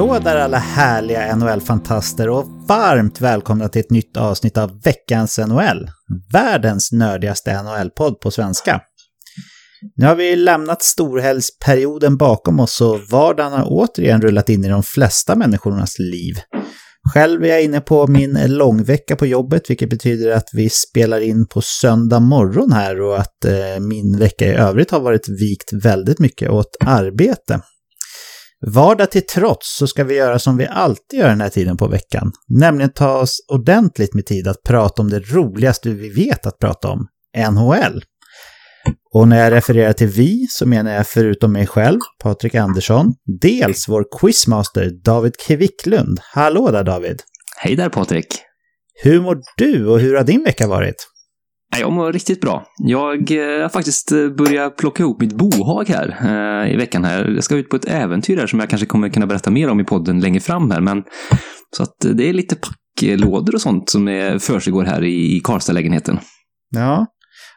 Hallå där alla härliga NHL-fantaster och varmt välkomna till ett nytt avsnitt av veckans NHL. Världens nördigaste NHL-podd på svenska. Nu har vi lämnat storhelgsperioden bakom oss och vardagen har återigen rullat in i de flesta människornas liv. Själv är jag inne på min långvecka på jobbet, vilket betyder att vi spelar in på söndag morgon här och att eh, min vecka i övrigt har varit vikt väldigt mycket åt arbete. Vardag till trots så ska vi göra som vi alltid gör den här tiden på veckan, nämligen ta oss ordentligt med tid att prata om det roligaste vi vet att prata om, NHL. Och när jag refererar till vi så menar jag förutom mig själv, Patrik Andersson, dels vår quizmaster David Kvicklund. Hallå där David! Hej där Patrik! Hur mår du och hur har din vecka varit? Jag mår riktigt bra. Jag eh, har faktiskt eh, börjat plocka ihop mitt bohag här eh, i veckan. här. Jag ska ut på ett äventyr här som jag kanske kommer kunna berätta mer om i podden längre fram här. Men, så att eh, det är lite packlådor och sånt som är, försiggår här i Karlstad-lägenheten. Ja.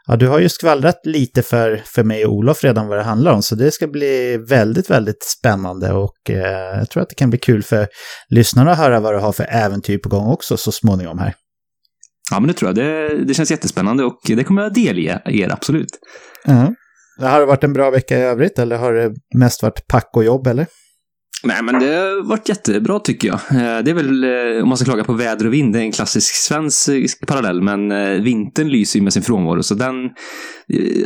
ja, du har ju skvallrat lite för, för mig och Olof redan vad det handlar om. Så det ska bli väldigt, väldigt spännande och eh, jag tror att det kan bli kul för lyssnarna att höra vad du har för äventyr på gång också så småningom här. Ja, men det tror jag. Det, det känns jättespännande och det kommer jag delge er, absolut. Mm. Har det varit en bra vecka i övrigt eller har det mest varit pack och jobb eller? Nej, men det har varit jättebra tycker jag. Det är väl, om man ska klaga på väder och vind, det är en klassisk svensk parallell, men vintern lyser ju med sin frånvaro, så den,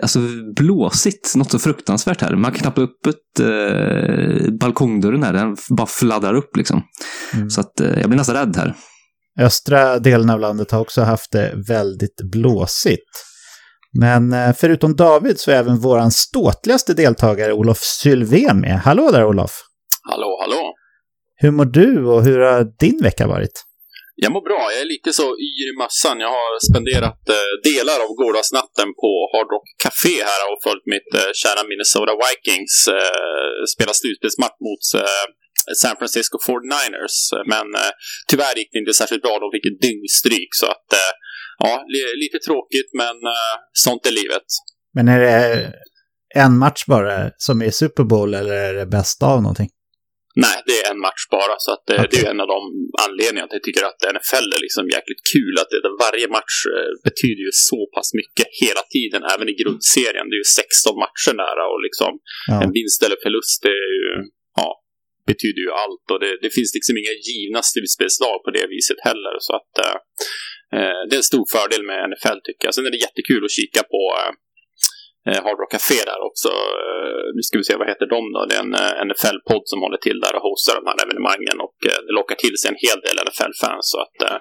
alltså blåsigt, något så fruktansvärt här. Man kan knappt upp ett, eh, balkongdörren här, den bara fladdrar upp liksom. Mm. Så att jag blir nästan rädd här. Östra delen av landet har också haft det väldigt blåsigt. Men eh, förutom David så är även våran ståtligaste deltagare Olof Sylvén med. Hallå där Olof! Hallå, hallå! Hur mår du och hur har din vecka varit? Jag mår bra. Jag är lite så yr i massan. Jag har spenderat eh, delar av gårdagsnatten på Hard Rock Café här och följt mitt eh, kära Minnesota Vikings eh, spela slutspelsmatch mot eh, San Francisco 49ers. Men eh, tyvärr gick det inte särskilt bra. De fick ett dyngstryk. Så att, eh, ja, lite tråkigt, men eh, sånt är livet. Men är det en match bara som är Super Bowl eller är det bästa av någonting? Nej, det är en match bara. Så att, okay. det är en av de anledningarna att jag tycker att NFL är liksom jäkligt kul. Att det, varje match betyder ju så pass mycket hela tiden, även i grundserien. Det är ju 16 matcher nära och liksom ja. en vinst eller förlust, det är ju, ja, betyder ju allt och det, det finns liksom inga givna slutspelslag på det viset heller. Så att eh, eh, det är en stor fördel med NFL tycker jag. Sen är det jättekul att kika på eh, Hard Rock Café där också. Eh, nu ska vi se, vad heter de då? Det är en eh, NFL-podd som håller till där och hostar de här evenemangen och eh, det lockar till sig en hel del NFL-fans. Så att eh,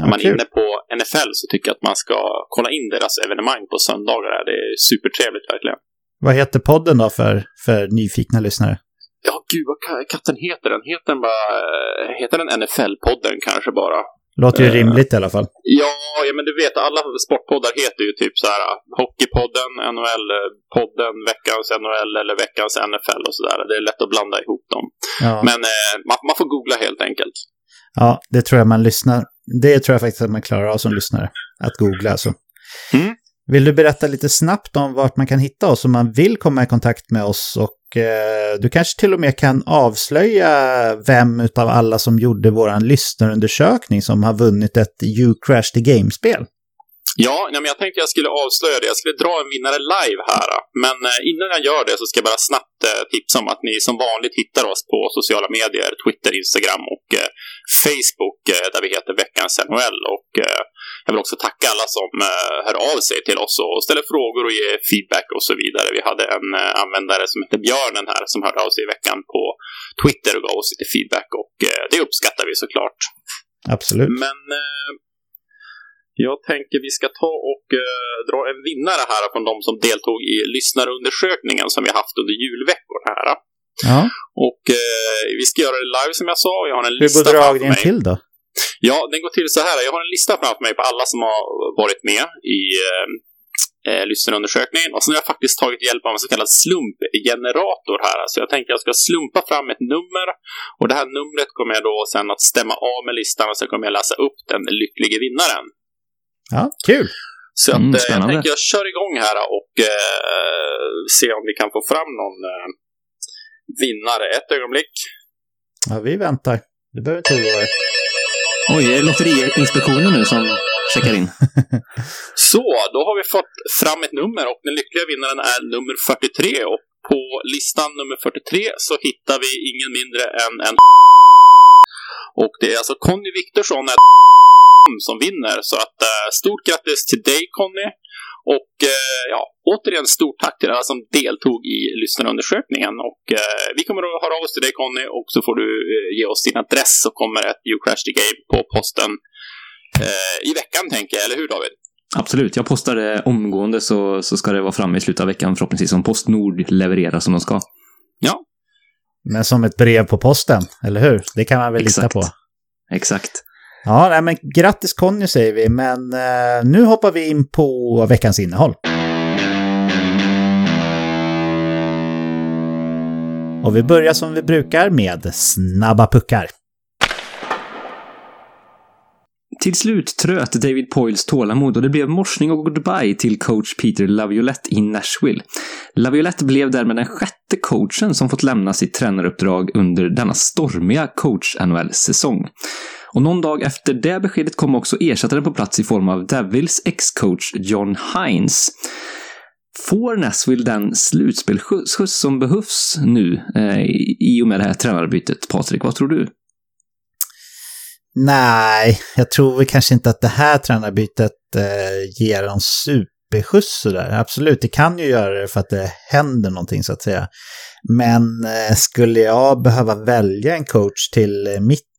när man är inne på NFL så tycker jag att man ska kolla in deras evenemang på söndagar. Det är supertrevligt verkligen. Vad heter podden då för, för nyfikna lyssnare? Ja, gud vad katten heter den? Heter den bara... Heter den NFL-podden kanske bara? Låter ju uh, rimligt i alla fall. Ja, ja, men du vet, alla sportpoddar heter ju typ så här eh, Hockeypodden, NHL-podden, Veckans NHL eller Veckans NFL och sådär. Det är lätt att blanda ihop dem. Ja. Men eh, man, man, får googla helt enkelt. Ja, det tror jag man lyssnar. Det tror jag faktiskt att man klarar av som lyssnare. Att googla alltså. Mm. Vill du berätta lite snabbt om vart man kan hitta oss om man vill komma i kontakt med oss och eh, du kanske till och med kan avslöja vem av alla som gjorde vår lyssnarundersökning som har vunnit ett You Crash the Game-spel. Ja, men jag tänkte jag skulle avslöja det. Jag skulle dra en vinnare live här. Men eh, innan jag gör det så ska jag bara snabbt eh, tipsa om att ni som vanligt hittar oss på sociala medier, Twitter, Instagram och eh, Facebook där vi heter Veckans NHL. Och jag vill också tacka alla som hör av sig till oss och ställer frågor och ger feedback och så vidare. Vi hade en användare som heter Björnen här som hörde av sig i veckan på Twitter och gav oss lite feedback och det uppskattar vi såklart. Absolut. Men jag tänker vi ska ta och uh, dra en vinnare här från de som deltog i lyssnarundersökningen som vi haft under julveckorna här. Ja. Och uh, vi ska göra det live som jag sa. Jag har en lista Hur går dragningen till då? Ja, den går till så här. Jag har en lista framför mig på alla som har varit med i uh, eh, lyssnarundersökningen. Och sen har jag faktiskt tagit hjälp av en så kallad slumpgenerator här. Så jag tänker att jag ska slumpa fram ett nummer. Och det här numret kommer jag då sen att stämma av med listan och sen kommer jag läsa upp den lycklige vinnaren. Ja, kul! Så att, mm, eh, jag tänker jag kör igång här och eh, se om vi kan få fram någon eh, vinnare. Ett ögonblick. Ja, vi väntar. Du behöver inte oroa dig. Oj, är det Lotteriinspektionen nu som checkar in? Så, då har vi fått fram ett nummer och den lyckliga vinnaren är nummer 43. Och på listan nummer 43 så hittar vi ingen mindre än en och det är alltså Conny Viktorsson som vinner. Så att uh, stort grattis till dig Conny. Och uh, ja, återigen stort tack till alla som deltog i lyssnarundersökningen. Och uh, vi kommer att höra av oss till dig Conny och så får du ge oss din adress så kommer ett You Crash the Game på posten i veckan tänker jag, eller hur David? Absolut, jag postar det omgående så, så ska det vara framme i slutet av veckan förhoppningsvis om Postnord levererar som de ska. Ja. Men som ett brev på posten, eller hur? Det kan man väl Exakt. lita på. Exakt. Ja, nej, men grattis Conny säger vi, men eh, nu hoppar vi in på veckans innehåll. Och vi börjar som vi brukar med snabba puckar. Till slut tröt David Poyles tålamod och det blev morsning och goodbye till coach Peter Laviolette i Nashville. Laviolette blev därmed den sjätte coachen som fått lämna sitt tränaruppdrag under denna stormiga coach-NHL-säsong. Och någon dag efter det beskedet kom också ersättaren på plats i form av Devils ex-coach John Hines. Får Nashville den slutspelsskjuts som behövs nu eh, i och med det här tränarbytet? Patrik, vad tror du? Nej, jag tror väl kanske inte att det här tränarbytet eh, ger en superskjuts sådär. Absolut, det kan ju göra det för att det händer någonting så att säga. Men eh, skulle jag behöva välja en coach till eh, mitt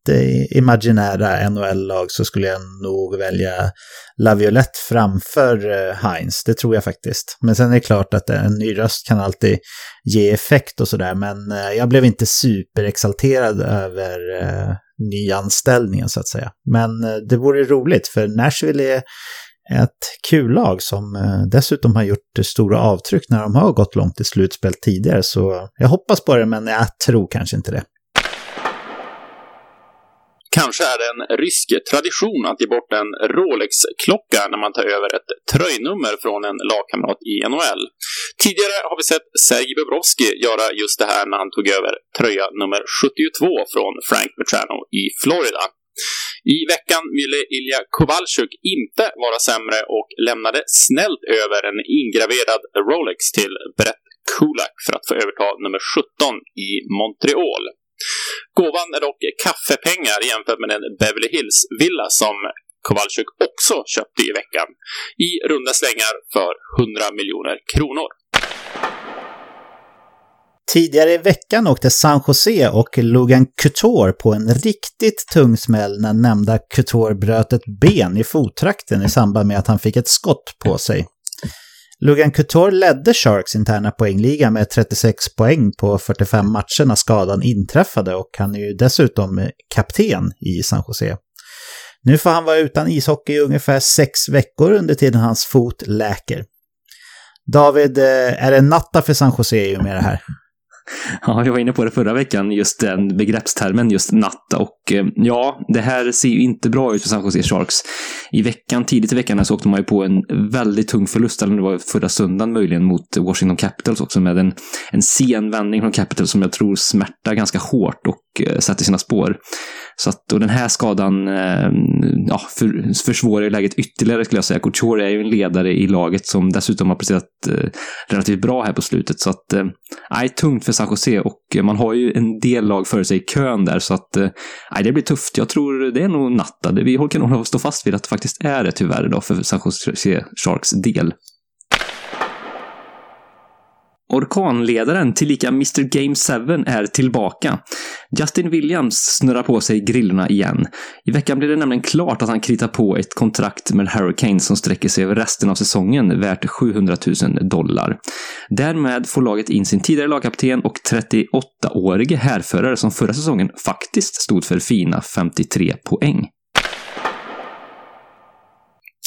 imaginära NHL-lag så skulle jag nog välja Laviolette framför eh, Heinz. Det tror jag faktiskt. Men sen är det klart att en ny röst kan alltid ge effekt och sådär. Men eh, jag blev inte superexalterad över eh, nyanställningen så att säga. Men det vore roligt för Nashville är ett kul lag som dessutom har gjort stora avtryck när de har gått långt i slutspel tidigare. Så jag hoppas på det men jag tror kanske inte det. Kanske är det en rysk tradition att ge bort en Rolex-klocka när man tar över ett tröjnummer från en lagkamrat i NHL. Tidigare har vi sett Sergej Bobrovski göra just det här när han tog över tröja nummer 72 från Frank Petrano i Florida. I veckan ville Ilja Kowalczyk inte vara sämre och lämnade snällt över en ingraverad Rolex till Brett Kulak för att få överta nummer 17 i Montreal. Gåvan är dock kaffepengar jämfört med den Beverly Hills-villa som Kowalczyk också köpte i veckan. I runda slängar för 100 miljoner kronor. Tidigare i veckan åkte San Jose och Logan Couture på en riktigt tung smäll när nämnda Couture bröt ett ben i fottrakten i samband med att han fick ett skott på sig. Logan Couture ledde Sharks interna poängliga med 36 poäng på 45 matcher när skadan inträffade och han är ju dessutom kapten i San Jose. Nu får han vara utan ishockey i ungefär sex veckor under tiden hans fot läker. David, eh, är det natta för San Jose i och med det här? Ja, jag var inne på det förra veckan, just den begreppstermen, just natta. Och eh, ja, det här ser ju inte bra ut för San Jose Sharks. I veckan, tidigt i veckan så åkte man ju på en väldigt tung förlust, eller det var förra söndagen möjligen, mot Washington Capitals också med en, en sen vändning från Capitals som jag tror smärtar ganska hårt och eh, sätter sina spår. Så att, och den här skadan eh, ja, för, försvårar läget ytterligare skulle jag säga. Couture är ju en ledare i laget som dessutom har presterat eh, relativt bra här på slutet. Så att, eh, nej, tungt för San Jose och eh, man har ju en del lag före sig i kön där så att, eh, nej, det blir tufft. Jag tror det är nog natta. Vi kan nog stå fast vid att det faktiskt är det tyvärr då för San Jose Sharks del. Orkanledaren, tillika Mr Game 7, är tillbaka. Justin Williams snurrar på sig grillorna igen. I veckan blev det nämligen klart att han kritar på ett kontrakt med Hurricanes som sträcker sig över resten av säsongen, värt 700 000 dollar. Därmed får laget in sin tidigare lagkapten och 38-årige härförare som förra säsongen faktiskt stod för fina 53 poäng.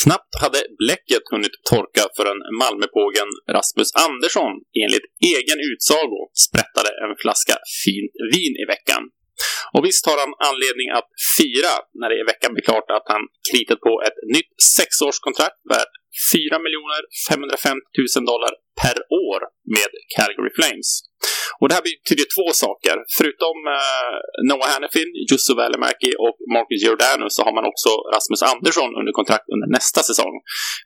Snabbt hade bläcket hunnit torka förrän Malmöpågen Rasmus Andersson enligt egen utsago sprättade en flaska fint vin i veckan. Och visst har han anledning att fira när det i veckan blir klart att han kritat på ett nytt sexårskontrakt värt 4 550 000 dollar per år med Calgary Flames. Och det här betyder två saker. Förutom eh, Noah Hannifin, Jussi Välimäki och Marcus Giordano så har man också Rasmus Andersson under kontrakt under nästa säsong.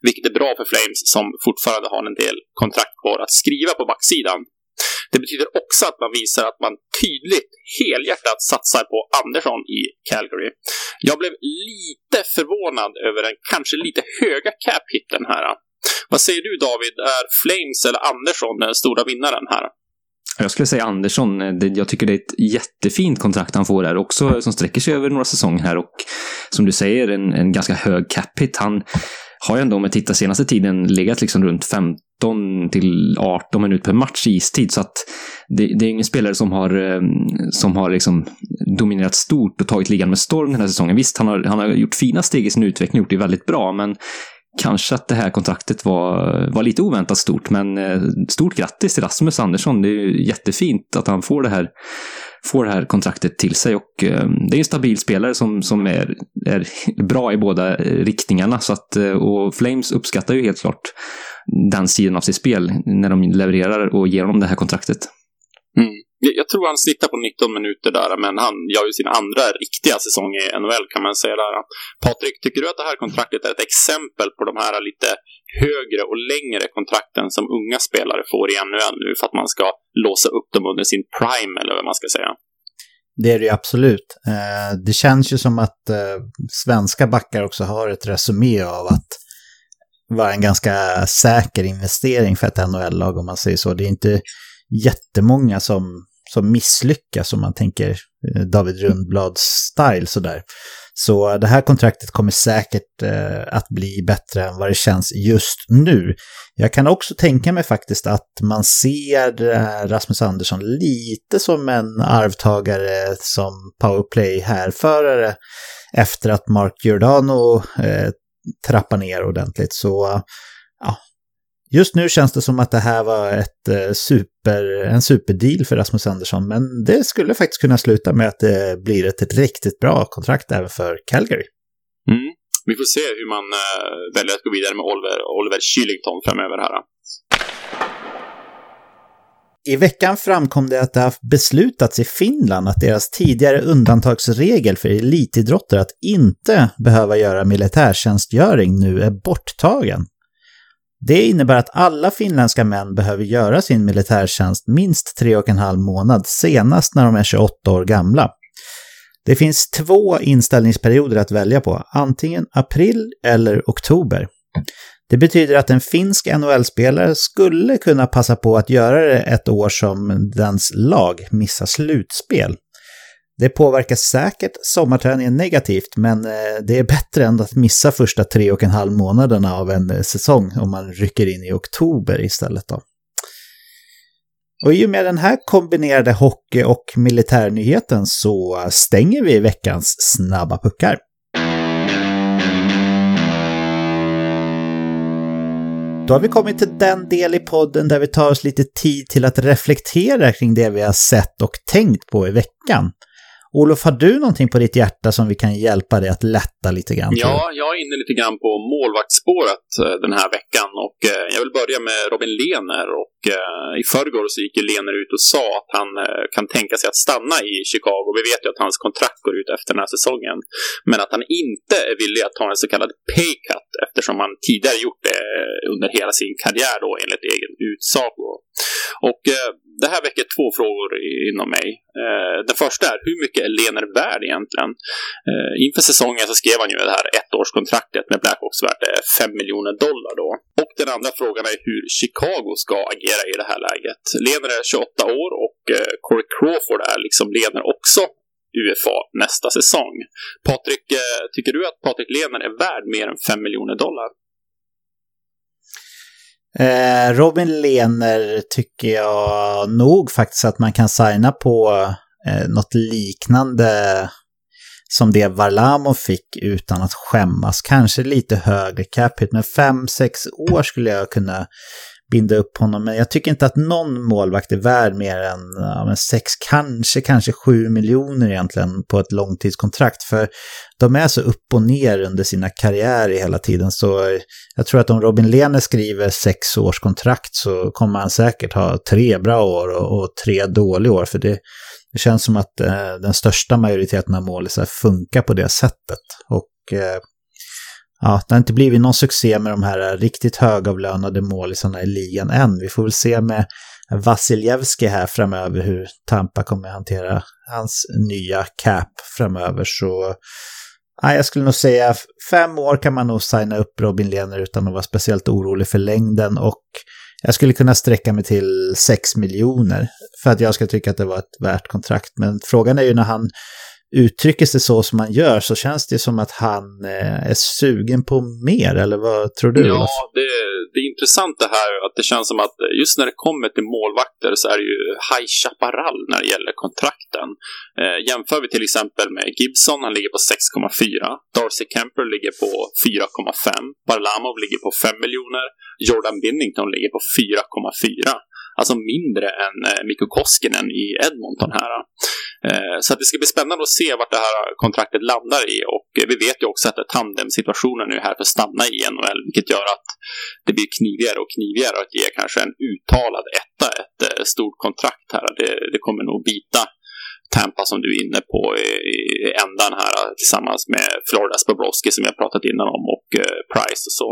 Vilket är bra för Flames som fortfarande har en del kontrakt kvar att skriva på backsidan. Det betyder också att man visar att man tydligt, helhjärtat satsar på Andersson i Calgary. Jag blev lite förvånad över den kanske lite höga cap-hitten här. Vad säger du David, är Flames eller Andersson den stora vinnaren här? Jag skulle säga Andersson. Eh, jag tycker det är ett jättefint kontrakt han får där också, eh, som sträcker sig över några säsonger här och som du säger en, en ganska hög cap hit. Han har ju ändå, om jag tittar senaste tiden, legat liksom runt 15 till 18 minuter per match i istid. Så att det, det är ingen spelare som har, eh, som har liksom dominerat stort och tagit ligan med storm den här säsongen. Visst, han har, han har gjort fina steg i sin utveckling, gjort det väldigt bra, men kanske att det här kontraktet var, var lite oväntat stort, men eh, stort grattis till Rasmus Andersson. Det är ju jättefint att han får det här, får det här kontraktet till sig och ehm, det är en stabil spelare som, som är, är bra i båda eh, riktningarna. Så att, eh, och Flames uppskattar ju helt klart den sidan av sitt spel när de levererar och ger honom det här kontraktet. Jag tror han snittar på 19 minuter där, men han gör ju sin andra riktiga säsong i NHL kan man säga där. Patrik, tycker du att det här kontraktet är ett exempel på de här lite högre och längre kontrakten som unga spelare får i NHL nu för att man ska låsa upp dem under sin prime eller vad man ska säga? Det är det ju absolut. Eh, det känns ju som att eh, svenska backar också har ett resumé av att vara en ganska säker investering för ett NHL-lag om man säger så. Det är inte jättemånga som, som misslyckas om man tänker eh, David Rundblads style sådär. Så det här kontraktet kommer säkert eh, att bli bättre än vad det känns just nu. Jag kan också tänka mig faktiskt att man ser Rasmus Andersson lite som en arvtagare som powerplay-härförare efter att Mark Giordano eh, trappar ner ordentligt. Så ja, Just nu känns det som att det här var ett eh, super, en superdeal för Rasmus Andersson, men det skulle faktiskt kunna sluta med att det blir ett riktigt bra kontrakt även för Calgary. Mm. Vi får se hur man äh, väljer att gå vidare med Oliver, Oliver Kylington framöver här. I veckan framkom det att det har beslutats i Finland att deras tidigare undantagsregel för elitidrottare att inte behöva göra militärtjänstgöring nu är borttagen. Det innebär att alla finländska män behöver göra sin militärtjänst minst tre och en halv månad senast när de är 28 år gamla. Det finns två inställningsperioder att välja på, antingen april eller oktober. Det betyder att en finsk NHL-spelare skulle kunna passa på att göra det ett år som dens lag missar slutspel. Det påverkar säkert sommarträningen negativt, men eh, det är bättre än att missa första tre och en halv månaderna av en eh, säsong om man rycker in i oktober istället. Då. Och i och med den här kombinerade hockey och militärnyheten så stänger vi veckans snabba puckar. Då har vi kommit till den del i podden där vi tar oss lite tid till att reflektera kring det vi har sett och tänkt på i veckan. Olof, har du någonting på ditt hjärta som vi kan hjälpa dig att lätta lite grann? Ja, jag är inne lite grann på målvaktsspåret eh, den här veckan och eh, jag vill börja med Robin Lehner och eh, i förrgår så gick ju Lehner ut och sa att han kan tänka sig att stanna i Chicago. Vi vet ju att hans kontrakt går ut efter den här säsongen, men att han inte är villig att ta en så kallad pay cut eftersom han tidigare gjort det under hela sin karriär då enligt egen utsago. Och det här väcker två frågor inom mig. Eh, den första är hur mycket är Lener värd egentligen? Eh, inför säsongen så skrev han ju det här ettårskontraktet med Blackhawks värt eh, 5 miljoner dollar då. Och den andra frågan är hur Chicago ska agera i det här läget. Lener är 28 år och eh, Corey Crawford är liksom Lener också UFA nästa säsong. Patrik, eh, tycker du att Patrik Lener är värd mer än 5 miljoner dollar? Eh, Robin Lehner tycker jag nog faktiskt att man kan signa på eh, något liknande som det Varlamov fick utan att skämmas. Kanske lite högre capita, men 5-6 år skulle jag kunna binda upp honom. Men jag tycker inte att någon målvakt är värd mer än ja, 6, kanske, kanske 7 miljoner egentligen på ett långtidskontrakt. För de är så upp och ner under sina karriärer hela tiden. Så jag tror att om Robin Lehner skriver sex års kontrakt så kommer han säkert ha tre bra år och, och tre dåliga år. För det, det känns som att eh, den största majoriteten av målisar funkar på det sättet. Och eh, ja, det har inte blivit någon succé med de här riktigt högavlönade målisarna i ligan än. Vi får väl se med Vasiljevski här framöver hur Tampa kommer hantera hans nya cap framöver. Så ja, jag skulle nog säga fem år kan man nog signa upp Robin Lehner utan att vara speciellt orolig för längden. Och jag skulle kunna sträcka mig till 6 miljoner för att jag ska tycka att det var ett värt kontrakt. Men frågan är ju när han uttrycker sig så som han gör så känns det som att han eh, är sugen på mer, eller vad tror du? Ja, det, det är intressant det här att det känns som att just när det kommer till målvakter så är det ju High Chaparral när det gäller kontrakten. Eh, jämför vi till exempel med Gibson, han ligger på 6,4. Darcy Kemper ligger på 4,5. Barlamov ligger på 5 miljoner. Jordan Binnington ligger på 4,4. Alltså mindre än eh, Mikko Koskinen i Edmonton här. Eh, så att det ska bli spännande att se vart det här kontraktet landar i och vi vet ju också att tandemsituationen är här för att stanna i NHL, vilket gör att det blir knivigare och knivigare att ge kanske en uttalad etta ett eh, stort kontrakt här. Det, det kommer nog bita Tampa som du är inne på i, i ändan här eh, tillsammans med Floridas Bobrovski som jag pratat innan om och eh, Price och så.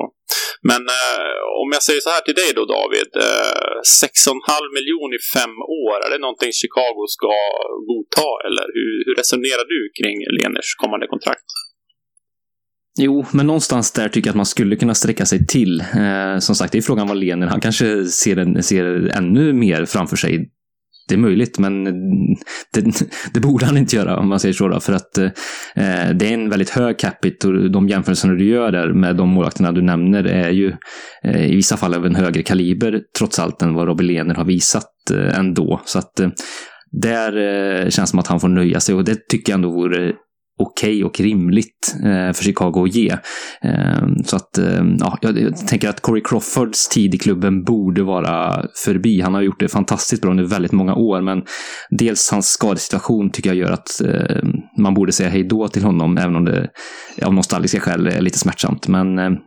Men eh, om jag säger så här till dig då David, eh, 6,5 miljoner i fem år, är det någonting Chicago ska godta eller hur, hur resonerar du kring Leners kommande kontrakt? Jo, men någonstans där tycker jag att man skulle kunna sträcka sig till. Eh, som sagt, det är frågan vad Lenin, han kanske ser, en, ser ännu mer framför sig det är möjligt, men det, det, borde han inte göra om man säger så. Då, för att eh, det är en väldigt hög capita och de jämförelserna du gör där med de målvakterna du nämner är ju eh, i vissa fall av en högre kaliber trots allt än vad Robin Lehner har visat eh, ändå. Så att eh, där eh, känns det som att han får nöja sig och det tycker jag ändå vore okej okay och rimligt eh, för Chicago att ge. Ehm, så att, ehm, ja, jag tänker att Corey Crawfords tid i klubben borde vara förbi. Han har gjort det fantastiskt bra under väldigt många år, men dels hans skadesituation tycker jag gör att ehm, man borde säga hej då till honom, även om det av nostalgiska skäl är lite smärtsamt. Men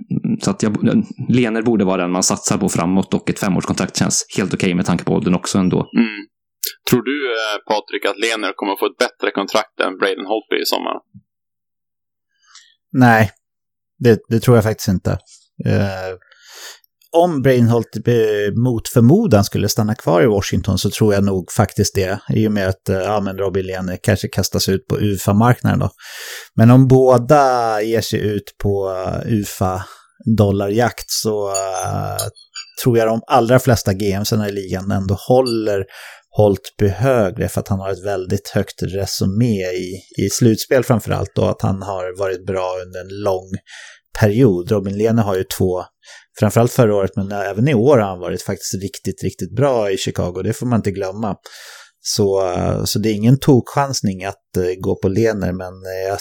så att jag, Lener borde vara den man satsar på framåt och ett femårskontrakt känns helt okej okay med tanke på åldern också ändå. Mm. Tror du, eh, Patrik, att Lener kommer få ett bättre kontrakt än Braden Holtby i sommar? Nej, det, det tror jag faktiskt inte. Uh, om Braden Holtby eh, mot förmodan skulle stanna kvar i Washington så tror jag nog faktiskt det. I och med att uh, ja, men Robin Lener kanske kastas ut på UFA-marknaden då. Men om båda ger sig ut på uh, UFA-dollarjakt så tror jag de allra flesta GMsarna i ligan ändå håller Holtby högre för att han har ett väldigt högt resumé i, i slutspel framförallt och att han har varit bra under en lång period. Robin Lehner har ju två, framförallt förra året men även i år har han varit faktiskt riktigt, riktigt bra i Chicago. Det får man inte glömma. Så, så det är ingen tokchansning att eh, gå på Lener, men eh, jag,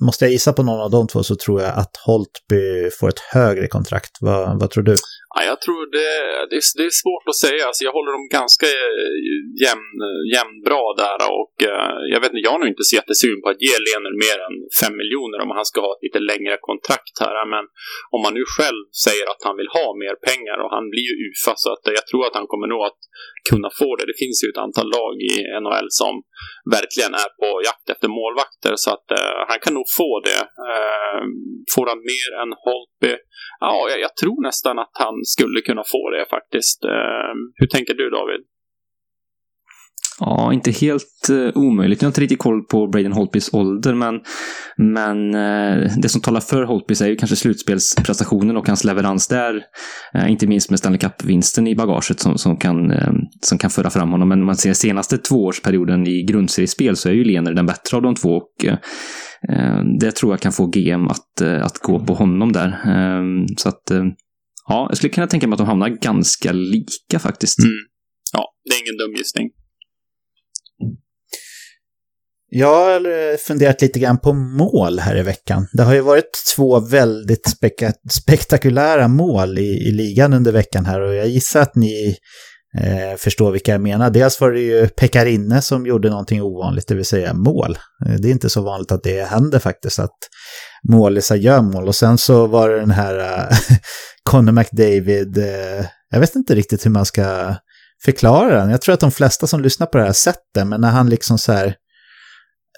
måste jag gissa på någon av de två så tror jag att Holtby får ett högre kontrakt. Vad, vad tror du? Ja, jag tror det, det, är, det är svårt att säga. Alltså, jag håller dem ganska eh, jämn, jämnbra där och uh, jag vet inte, jag är nog inte så jättesugen på att ge Lener mer än 5 miljoner om han ska ha ett lite längre kontrakt här. Men om han nu själv säger att han vill ha mer pengar och han blir ju UFA så att jag tror att han kommer nog att kunna få det. Det finns ju ett antal lag i NHL som verkligen är på jakt efter målvakter så att eh, han kan nog få det. Eh, får han mer än Holtby? Ja, jag, jag tror nästan att han skulle kunna få det faktiskt. Eh, hur tänker du David? Ja, inte helt uh, omöjligt. Jag har inte riktigt koll på Braden Holtbys ålder, men, men uh, det som talar för Holtbys är ju kanske slutspelsprestationen och hans leverans där. Uh, inte minst med Stanley Cup-vinsten i bagaget som, som, kan, som kan föra fram honom. Men man ser senaste tvåårsperioden i grundseriespel så är ju Lener den bättre av de två. Och, det tror jag kan få GM att, att gå på honom där. så att Ja, jag skulle kunna tänka mig att de hamnar ganska lika faktiskt. Mm. Ja, det är ingen dum gissning. Jag har funderat lite grann på mål här i veckan. Det har ju varit två väldigt spek spektakulära mål i, i ligan under veckan här och jag gissar att ni eh, förstår vilka jag menar. Dels var det ju Pekarinne som gjorde någonting ovanligt, det vill säga mål. Eh, det är inte så vanligt att det händer faktiskt att målisar gör mål. Och sen så var det den här eh, Conor McDavid, eh, jag vet inte riktigt hur man ska förklara den. Jag tror att de flesta som lyssnar på det här sett det, men när han liksom så här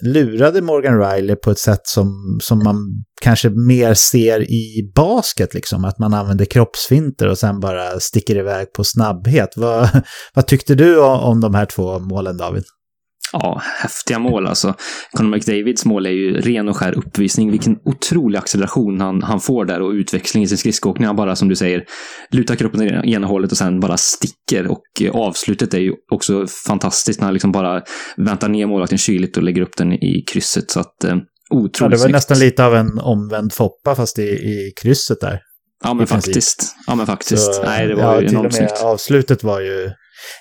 lurade Morgan Riley på ett sätt som, som man kanske mer ser i basket, liksom. Att man använder kroppsfinter och sen bara sticker iväg på snabbhet. Vad, vad tyckte du om de här två målen, David? Ja, häftiga mål alltså. Conor McDavids mål är ju ren och skär uppvisning. Vilken otrolig acceleration han, han får där och utväxling i sin skridskoåkning. Han bara, som du säger, lutar kroppen i ena hållet och sen bara sticker. Och eh, avslutet är ju också fantastiskt när han liksom bara väntar ner målvakten kyligt och lägger upp den i krysset. Så att, eh, otroligt ja, Det var snyggt. nästan lite av en omvänd Foppa fast i, i krysset där. Ja, men faktiskt. Ja, men faktiskt. Så, Nej, det var ja, ju enormt snyggt. Avslutet var ju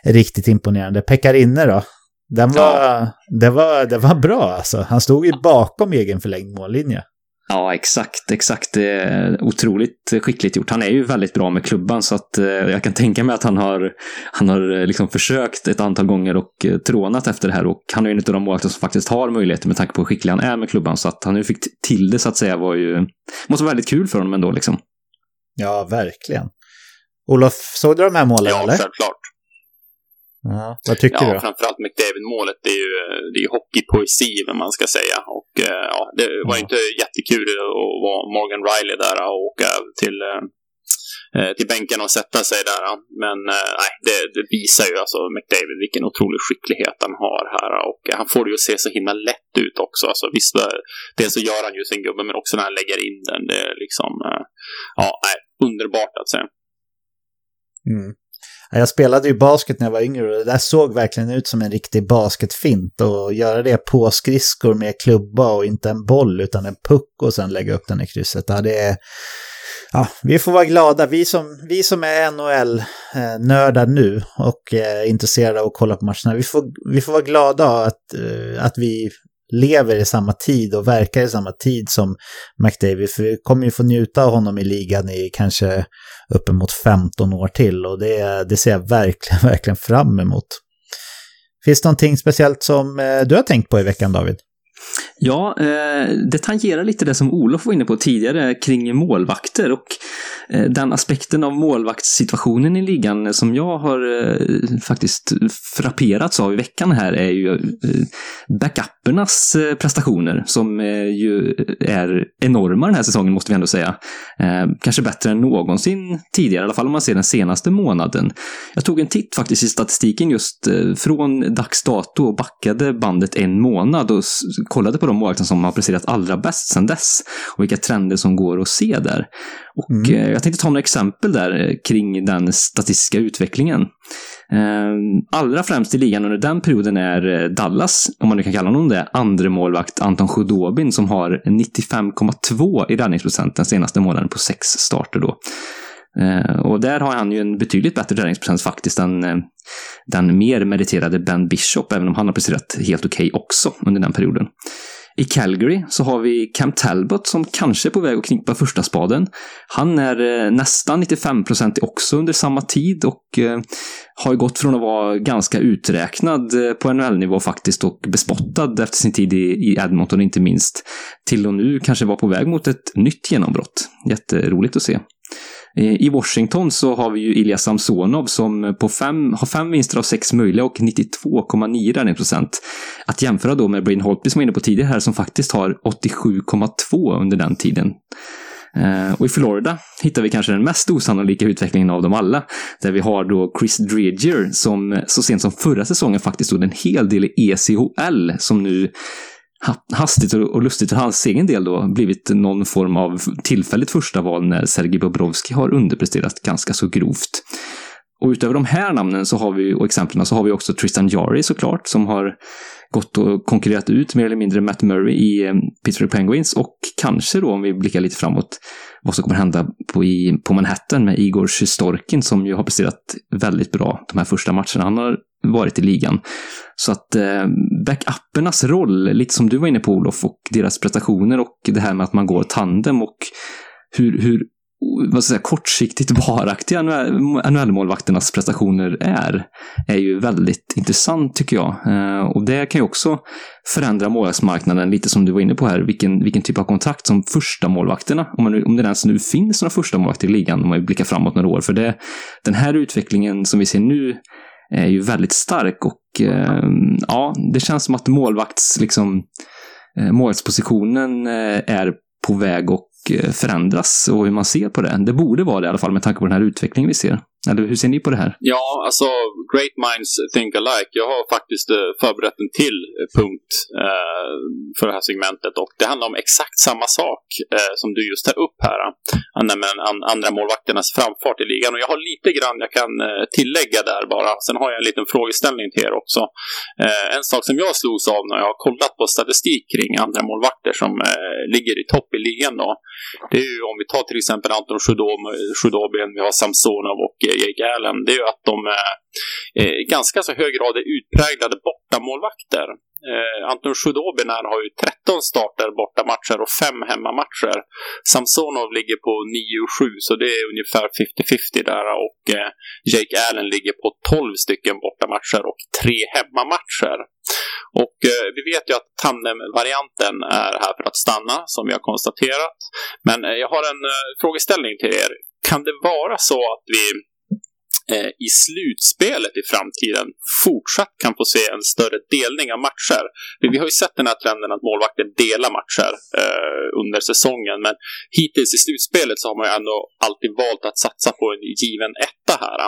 riktigt imponerande. Pekarinne då? Den var, ja. det, var, det var bra alltså. Han stod ju bakom egen förlängd mållinje. Ja, exakt, exakt. Det är otroligt skickligt gjort. Han är ju väldigt bra med klubban så att eh, jag kan tänka mig att han har, han har liksom försökt ett antal gånger och eh, trånat efter det här och han är ju en av de målvakter som faktiskt har möjligheter med tanke på hur skicklig han är med klubban så att han nu fick till det så att säga var ju, måste vara väldigt kul för honom ändå liksom. Ja, verkligen. Olof, såg du de här målen ja, eller? Ja, självklart. Ja, vad tycker ja, du? framförallt McDavid-målet, det är ju det är hockeypoesi, vad man ska säga. Och eh, ja, det var ju inte jättekul att vara Morgan Riley där och åka till, eh, till bänken och sätta sig där. Men eh, nej, det, det, visar ju alltså McDavid vilken otrolig skicklighet han har här. Och han får det ju att se så himla lätt ut också. Alltså, visst, dels så gör han ju sin gubbe, men också när han lägger in den. Det är liksom, ja, nej, underbart att se. Mm. Jag spelade ju basket när jag var yngre och det där såg verkligen ut som en riktig basketfint. Och göra det på skridskor med klubba och inte en boll utan en puck och sen lägga upp den i krysset. Ja, det är, ja, vi får vara glada, vi som, vi som är NHL-nördar eh, nu och är intresserade av att kolla på matcherna, vi får, vi får vara glada att, eh, att vi lever i samma tid och verkar i samma tid som McDavid. För vi kommer ju få njuta av honom i ligan i kanske uppemot 15 år till och det, det ser jag verkligen, verkligen fram emot. Finns det någonting speciellt som eh, du har tänkt på i veckan David? Ja, eh, det tangerar lite det som Olof var inne på tidigare kring målvakter och eh, den aspekten av målvaktssituationen i ligan som jag har eh, faktiskt frapperats av i veckan här är ju backuppernas prestationer som ju är enorma den här säsongen måste vi ändå säga. kanske bättre än någonsin tidigare, i alla fall om man ser den senaste månaden. Jag tog en titt faktiskt i statistiken just från dags dato och backade bandet en månad och kollade på de målvakter som har presterat allra bäst sedan dess och vilka trender som går att se där. Och mm. jag tänkte ta några exempel där kring den statistiska utvecklingen. Allra främst i ligan under den perioden är Dallas, om man nu kan kalla honom det, andre målvakt Anton Khudobin som har 95,2 i räddningsprocent den senaste månaden på sex starter då. Eh, och där har han ju en betydligt bättre räddningsprocent faktiskt än eh, den mer meriterade Ben Bishop, även om han har presterat helt okej okay också under den perioden. I Calgary så har vi Cam Talbot som kanske är på väg att knipa första spaden. Han är eh, nästan 95% också under samma tid och har gått från att vara ganska uträknad på NHL-nivå faktiskt och bespottad efter sin tid i Edmonton inte minst, till att nu kanske vara på väg mot ett nytt genombrott. Jätteroligt att se. Eh, I Washington så har vi ju Ilja Samsonov som på fem, har fem vinster av sex möjliga och 92,9 räddningsprocent. Att jämföra då med Brain Holtby som var inne på tidigare här som faktiskt har 87,2 under den tiden. Eh, och i Florida hittar vi kanske den mest osannolika utvecklingen av dem alla. Där vi har då Chris Dredger som så sent som förra säsongen faktiskt stod en hel del i ECHL som nu hastigt och lustigt för hans egen del då blivit någon form av tillfälligt första val när Sergej Bobrovski har underpresterat ganska så grovt. Och utöver de här namnen så har vi, och exemplen så har vi också Tristan Jari såklart som har gått och konkurrerat ut mer eller mindre Matt Murray i eh, Pittsburgh Penguins och kanske då om vi blickar lite framåt vad som kommer hända på, i, på Manhattan med Igor Sjystorkin som ju har presterat väldigt bra de här första matcherna. Han har varit i ligan. Så att eh, backuppernas roll, lite som du var inne på Olof, och deras prestationer och det här med att man går tandem och hur, hur vad ska jag säga, kortsiktigt varaktiga NHL-målvakternas prestationer är, är ju väldigt intressant tycker jag. Eh, och det kan ju också förändra målvaktsmarknaden lite som du var inne på här, vilken, vilken typ av kontrakt som första målvakterna, om, man, om det ens nu finns några första målvakter i ligan, om man blickar framåt några år. För det, den här utvecklingen som vi ser nu är ju väldigt stark och ehm, ja, det känns som att målvakts, liksom, eh, målvaktspositionen eh, är på väg och Eh, förändras och hur man ser på det. Det borde vara det i alla fall med tanke på den här utvecklingen vi ser. Eller hur ser ni på det här? Ja, alltså Great Minds Think Alike. Jag har faktiskt eh, förberett en till eh, punkt eh, för det här segmentet och det handlar om exakt samma sak eh, som du just tar upp här. Nämligen an andra målvakternas framfart i ligan. Och jag har lite grann jag kan tillägga där bara. Sen har jag en liten frågeställning till er också. en sak som jag slogs av när jag har kollat på statistik kring andra målvakter som ligger i topp i ligan då. Det är ju om vi tar till exempel Anton Sjudobin, vi har Samsonov och Jake Allen, det är ju att de är eh, ganska så hög grad är utpräglade bortamålvakter. Eh, Anton Sjudobin har ju 13 starter bortamatcher och 5 hemmamatcher. Samsonov ligger på 9-7 så det är ungefär 50-50 där och eh, Jake Allen ligger på 12 stycken bortamatcher och 3 hemmamatcher. Och eh, vi vet ju att tandemvarianten är här för att stanna, som vi har konstaterat. Men eh, jag har en eh, frågeställning till er. Kan det vara så att vi eh, i slutspelet i framtiden fortsatt kan få se en större delning av matcher. Vi har ju sett den här trenden att målvakter delar matcher eh, under säsongen, men hittills i slutspelet så har man ju ändå alltid valt att satsa på en given etta här.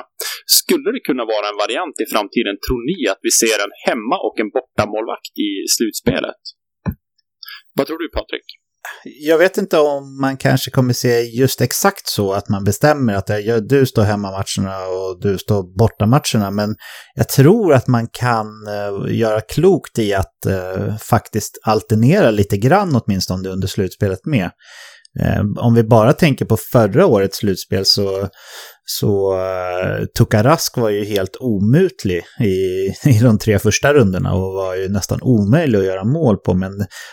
Skulle det kunna vara en variant i framtiden, tror ni att vi ser en hemma och en bortamålvakt i slutspelet? Vad tror du Patrik? Jag vet inte om man kanske kommer se just exakt så att man bestämmer att du står hemmamatcherna och du står bortamatcherna. Men jag tror att man kan uh, göra klokt i att uh, faktiskt alternera lite grann åtminstone under slutspelet med. Eh, om vi bara tänker på förra årets slutspel så så uh, Tukarask var ju helt omutlig i, i de tre första rundorna och var ju nästan omöjlig att göra mål på. Men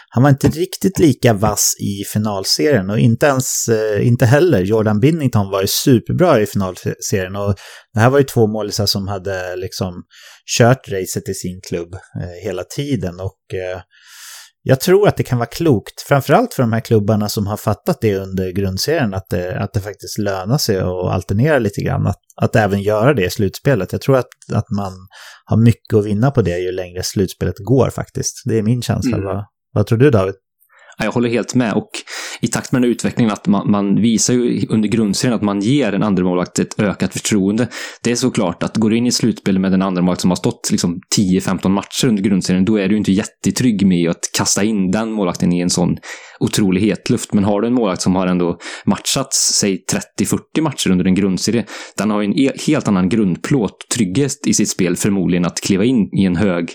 han var inte riktigt lika vass i finalserien och inte ens, uh, inte heller Jordan Binnington var ju superbra i finalserien. Och det här var ju två målisar som hade liksom kört racet i sin klubb uh, hela tiden och jag tror att det kan vara klokt, framförallt för de här klubbarna som har fattat det under grundserien, att det, att det faktiskt lönar sig att alternera lite grann, att, att även göra det i slutspelet. Jag tror att, att man har mycket att vinna på det ju längre slutspelet går faktiskt. Det är min känsla. Mm. Vad, vad tror du David? Jag håller helt med och i takt med den utvecklingen att man, man visar ju under grundserien att man ger en andra målvakt ett ökat förtroende. Det är såklart att går du in i slutspel med en andra målvakt som har stått liksom 10-15 matcher under grundserien, då är du inte jättetrygg med att kasta in den målvakten i en sån otrolig hetluft. Men har du en målvakt som har ändå matchats, säg 30-40 matcher under en grundserie, den har ju en e-, helt annan grundplåt, trygghet i sitt spel förmodligen att kliva in i en hög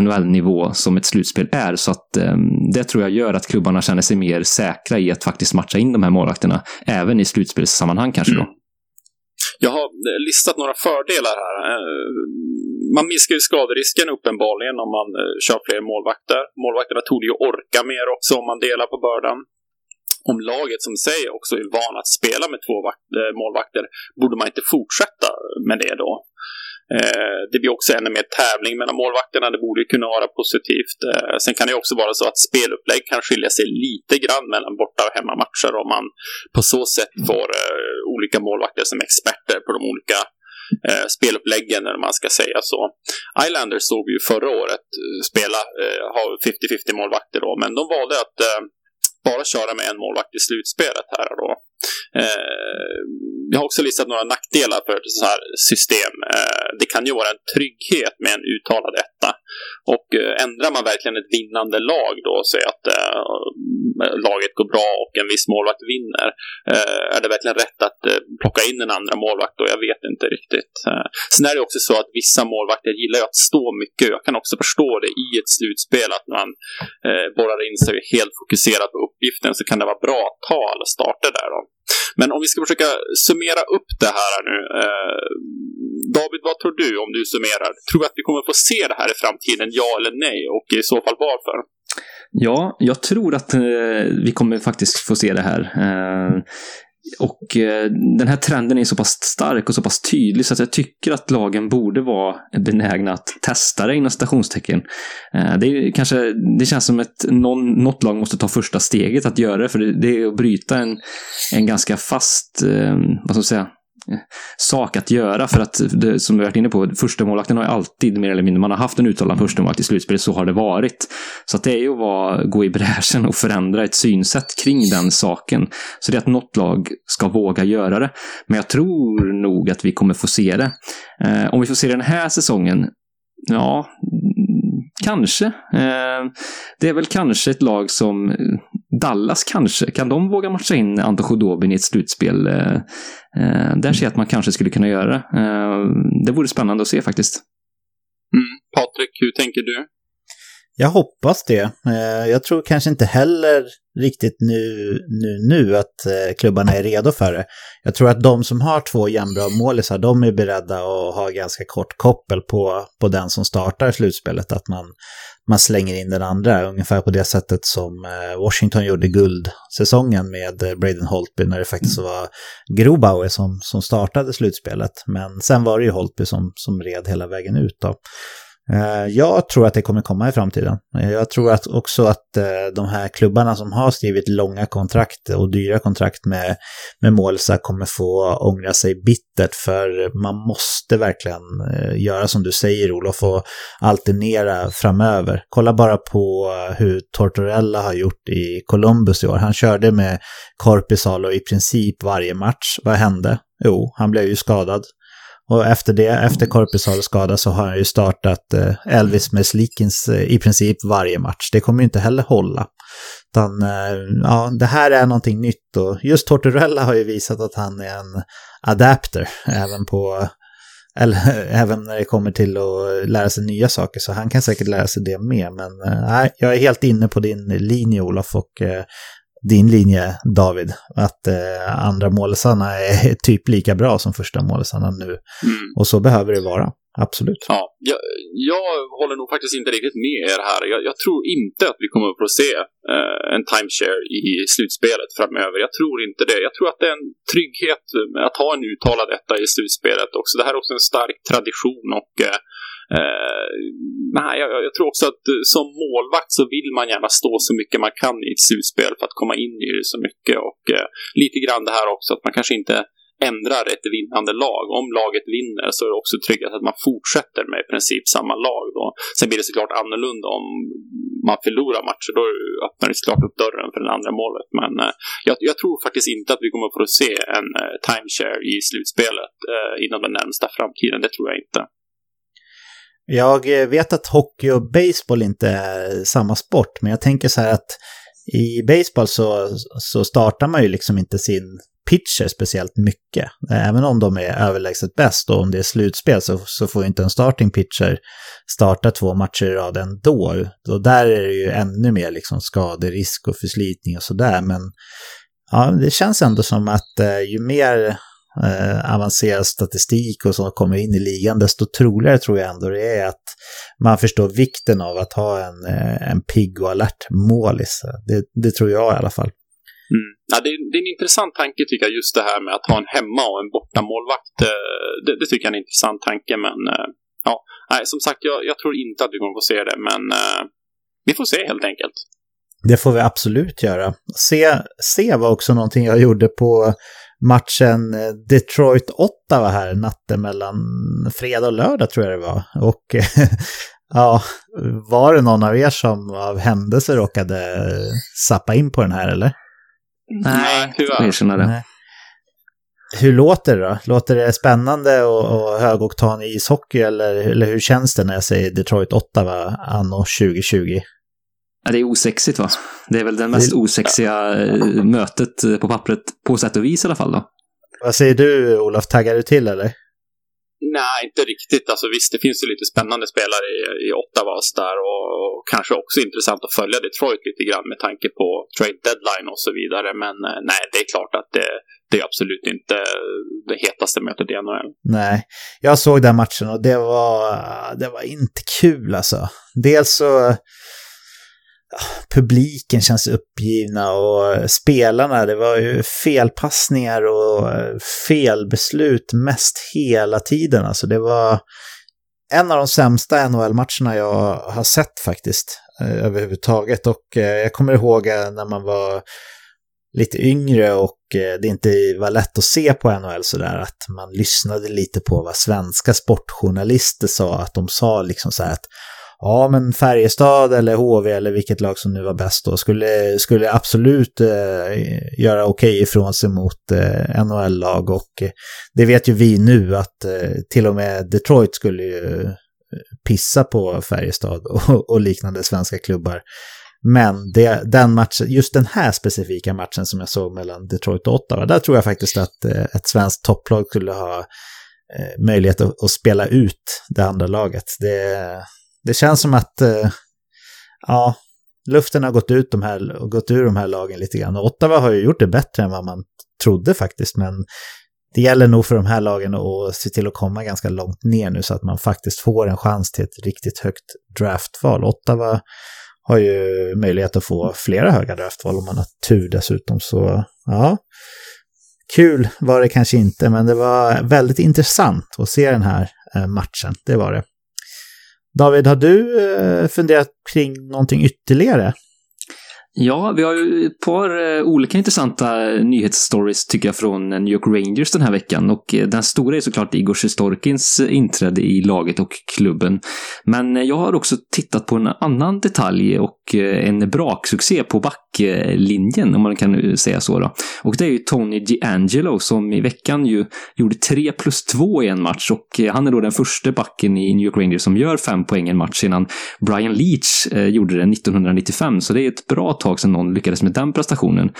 NHL-nivå som ett slutspel är. Så att um, det tror jag gör att klubbarna känner sig mer säkra i att faktiskt matcha in de här målvakterna, även i slutspelssammanhang kanske då. Mm. Jag har eh, listat några fördelar här. Eh, man minskar ju skaderisken uppenbarligen om man eh, kör fler målvakter. Målvakterna tog ju orka mer också om man delar på bördan. Om laget som säger också är van att spela med två målvakter, borde man inte fortsätta med det då? Eh, det blir också ännu mer tävling mellan målvakterna. Det borde kunna vara positivt. Eh, sen kan det också vara så att spelupplägg kan skilja sig lite grann mellan borta och hemmamatcher om man på så sätt får eh, olika målvakter som experter på de olika eh, speluppläggen, eller man ska säga så. Islanders såg vi ju förra året eh, spela, eh, ha 50-50 målvakter då, men de valde att eh, bara köra med en målvakt i slutspelet här då. Eh, jag har också listat några nackdelar för ett sånt här system. Eh, det kan ju vara en trygghet med en uttalad etta. Och eh, ändrar man verkligen ett vinnande lag då, säger att eh, laget går bra och en viss målvakt vinner, eh, är det verkligen rätt att eh, plocka in en andra målvakt? då? jag vet inte riktigt. Sen är det också så att vissa målvakter gillar ju att stå mycket. Jag kan också förstå det i ett slutspel, att man borrar in sig helt fokuserat på uppgiften, så kan det vara bra att ta alla starter där. Då. Men om vi ska försöka summera upp det här nu. Eh, David, vad tror du om du summerar? Tror du att vi kommer få se det här i framtiden, ja eller nej? Och i så fall varför? Ja, jag tror att eh, vi kommer faktiskt få se det här. Eh, och eh, den här trenden är så pass stark och så pass tydlig så att jag tycker att lagen borde vara benägna att testa det inom stationstecken. Eh, det, är kanske, det känns som att någon, något lag måste ta första steget att göra det, för det, det är att bryta en, en ganska fast, eh, vad ska man säga, sak att göra för att, det, som vi varit inne på, första målvakten har ju alltid mer eller mindre, man har haft en uttalad första målvakt i slutspelet, så har det varit. Så att det är ju att vara, gå i bräschen och förändra ett synsätt kring den saken. Så det är att något lag ska våga göra det. Men jag tror nog att vi kommer få se det. Eh, om vi får se det den här säsongen, ja, Kanske. Eh, det är väl kanske ett lag som Dallas kanske. Kan de våga matcha in Anton Khudobin i ett slutspel? Eh, eh, där ser jag att man kanske skulle kunna göra det. Det vore spännande att se faktiskt. Mm. Patrik, hur tänker du? Jag hoppas det. Jag tror kanske inte heller riktigt nu, nu, nu att eh, klubbarna är redo för det. Jag tror att de som har två jämnbra målisar, de är beredda att ha ganska kort koppel på, på den som startar slutspelet. Att man, man slänger in den andra, ungefär på det sättet som eh, Washington gjorde guldsäsongen med eh, Braden Holtby när det faktiskt var Grobauer som, som startade slutspelet. Men sen var det ju Holtby som, som red hela vägen ut. Då. Eh, jag tror att det kommer komma i framtiden. Eh, jag tror att också att eh, de här klubbarna som har skrivit långa kontrakt och dyra kontrakt med, med målsa kommer få ångra sig bittert för man måste verkligen göra som du säger Olof och alternera framöver. Kolla bara på hur Tortorella har gjort i Columbus i år. Han körde med Korpisalo i princip varje match. Vad hände? Jo, han blev ju skadad. Och efter det, efter Korpisals skada så har han ju startat eh, Elvis med Slikins eh, i princip varje match. Det kommer ju inte heller hålla. Utan, eh, ja, det här är någonting nytt och just Tortorella har ju visat att han är en adapter även på eller även när det kommer till att lära sig nya saker, så han kan säkert lära sig det med. Men nej, jag är helt inne på din linje Olof och din linje David, att eh, andra målsarna är typ lika bra som första målsarna nu. Mm. Och så behöver det vara, absolut. Ja, jag, jag håller nog faktiskt inte riktigt med er här. Jag, jag tror inte att vi kommer att få se eh, en timeshare i slutspelet framöver. Jag tror inte det. Jag tror att det är en trygghet att ha en uttalad etta i slutspelet också. Det här är också en stark tradition och eh, Eh, nej, jag, jag, tror också att eh, som målvakt så vill man gärna stå så mycket man kan i ett slutspel för att komma in i det så mycket. Och eh, lite grann det här också att man kanske inte ändrar ett vinnande lag. Om laget vinner så är det också tryggast att man fortsätter med i princip samma lag. Då. Sen blir det såklart annorlunda om man förlorar matcher. Då öppnar det såklart upp dörren för det andra målet. Men eh, jag, jag, tror faktiskt inte att vi kommer att få se en eh, timeshare i slutspelet eh, inom den närmsta framtiden. Det tror jag inte. Jag eh, vet att hockey och baseball inte är samma sport, men jag tänker så här att i baseball så, så startar man ju liksom inte sin pitcher speciellt mycket. Även om de är överlägset bäst och om det är slutspel så, så får inte en starting pitcher starta två matcher i rad ändå. Och där är det ju ännu mer liksom skaderisk och förslitning och sådär. Men ja, det känns ändå som att eh, ju mer eh, avancerad statistik och som kommer in i ligan, desto troligare tror jag ändå det är att man förstår vikten av att ha en, eh, en pigg och alert målis. Det, det tror jag i alla fall. Mm. Ja, det, det, är en intressant tanke tycker jag, just det här med att ha en hemma och en bortamålvakt. Eh, det, det tycker jag är en intressant tanke, men eh, ja, nej, som sagt, jag, jag, tror inte att vi kommer få se det, men vi får se helt enkelt. Det får vi absolut göra. Se, se var också någonting jag gjorde på matchen eh, Detroit-8 var här natten mellan fredag och lördag tror jag det var. Och ja, var det någon av er som av händelse råkade sappa in på den här eller? Nej, tyvärr. Nej. Hur låter det då? Låter det spännande och, och högoktan ishockey eller, eller hur känns det när jag säger Detroit 8 va? anno 2020? Ja, det är osexigt va? Det är väl det mest osexiga eh, mötet på pappret, på sätt och vis i alla fall då. Vad säger du Olof, taggar du till eller? Nej, inte riktigt. Alltså visst, det finns ju lite spännande spelare i, i Ottawas där och, och, kanske också intressant att följa Detroit lite grann med tanke på trade deadline och så vidare. Men eh, nej, det är klart att det, det är absolut inte det hetaste mötet i NHL. Nej, jag såg den matchen och det var, det var inte kul alltså. Dels så publiken känns uppgivna och spelarna, det var ju felpassningar och felbeslut mest hela tiden. Alltså det var en av de sämsta NHL-matcherna jag har sett faktiskt eh, överhuvudtaget. Och eh, jag kommer ihåg eh, när man var lite yngre och det inte var lätt att se på NHL sådär att man lyssnade lite på vad svenska sportjournalister sa, att de sa liksom så här att ja men Färjestad eller HV eller vilket lag som nu var bäst då skulle, skulle absolut eh, göra okej okay ifrån sig mot eh, NHL-lag och eh, det vet ju vi nu att eh, till och med Detroit skulle ju eh, pissa på Färjestad och, och liknande svenska klubbar. Men det, den matchen, just den här specifika matchen som jag såg mellan Detroit och Ottawa, där tror jag faktiskt att eh, ett svenskt topplag skulle ha eh, möjlighet att, att, spela ut det andra laget. Det, det känns som att eh, ja, luften har gått, ut de här, gått ur de här lagen lite grann. Och Ottawa har ju gjort det bättre än vad man trodde faktiskt, men det gäller nog för de här lagen att se till att komma ganska långt ner nu så att man faktiskt får en chans till ett riktigt högt draftval. Ottawa har ju möjlighet att få flera höga draftval om man har tur dessutom, så ja. Kul var det kanske inte, men det var väldigt intressant att se den här eh, matchen, det var det. David, har du eh, funderat kring någonting ytterligare? Ja, vi har ju ett par eh, olika intressanta nyhetsstories tycker jag från New York Rangers den här veckan. Och eh, den stora är såklart Igor Sjestorkins eh, inträde i laget och klubben. Men jag har också tittat på en annan detalj och en braksuccé på backlinjen, om man kan säga så. Då. Och det är ju Tony D'Angelo som i veckan ju gjorde 3 plus 2 i en match och han är då den första backen i New York Rangers som gör fem poäng i en match innan Brian Leach gjorde det 1995. Så det är ett bra tag sedan någon lyckades med den prestationen.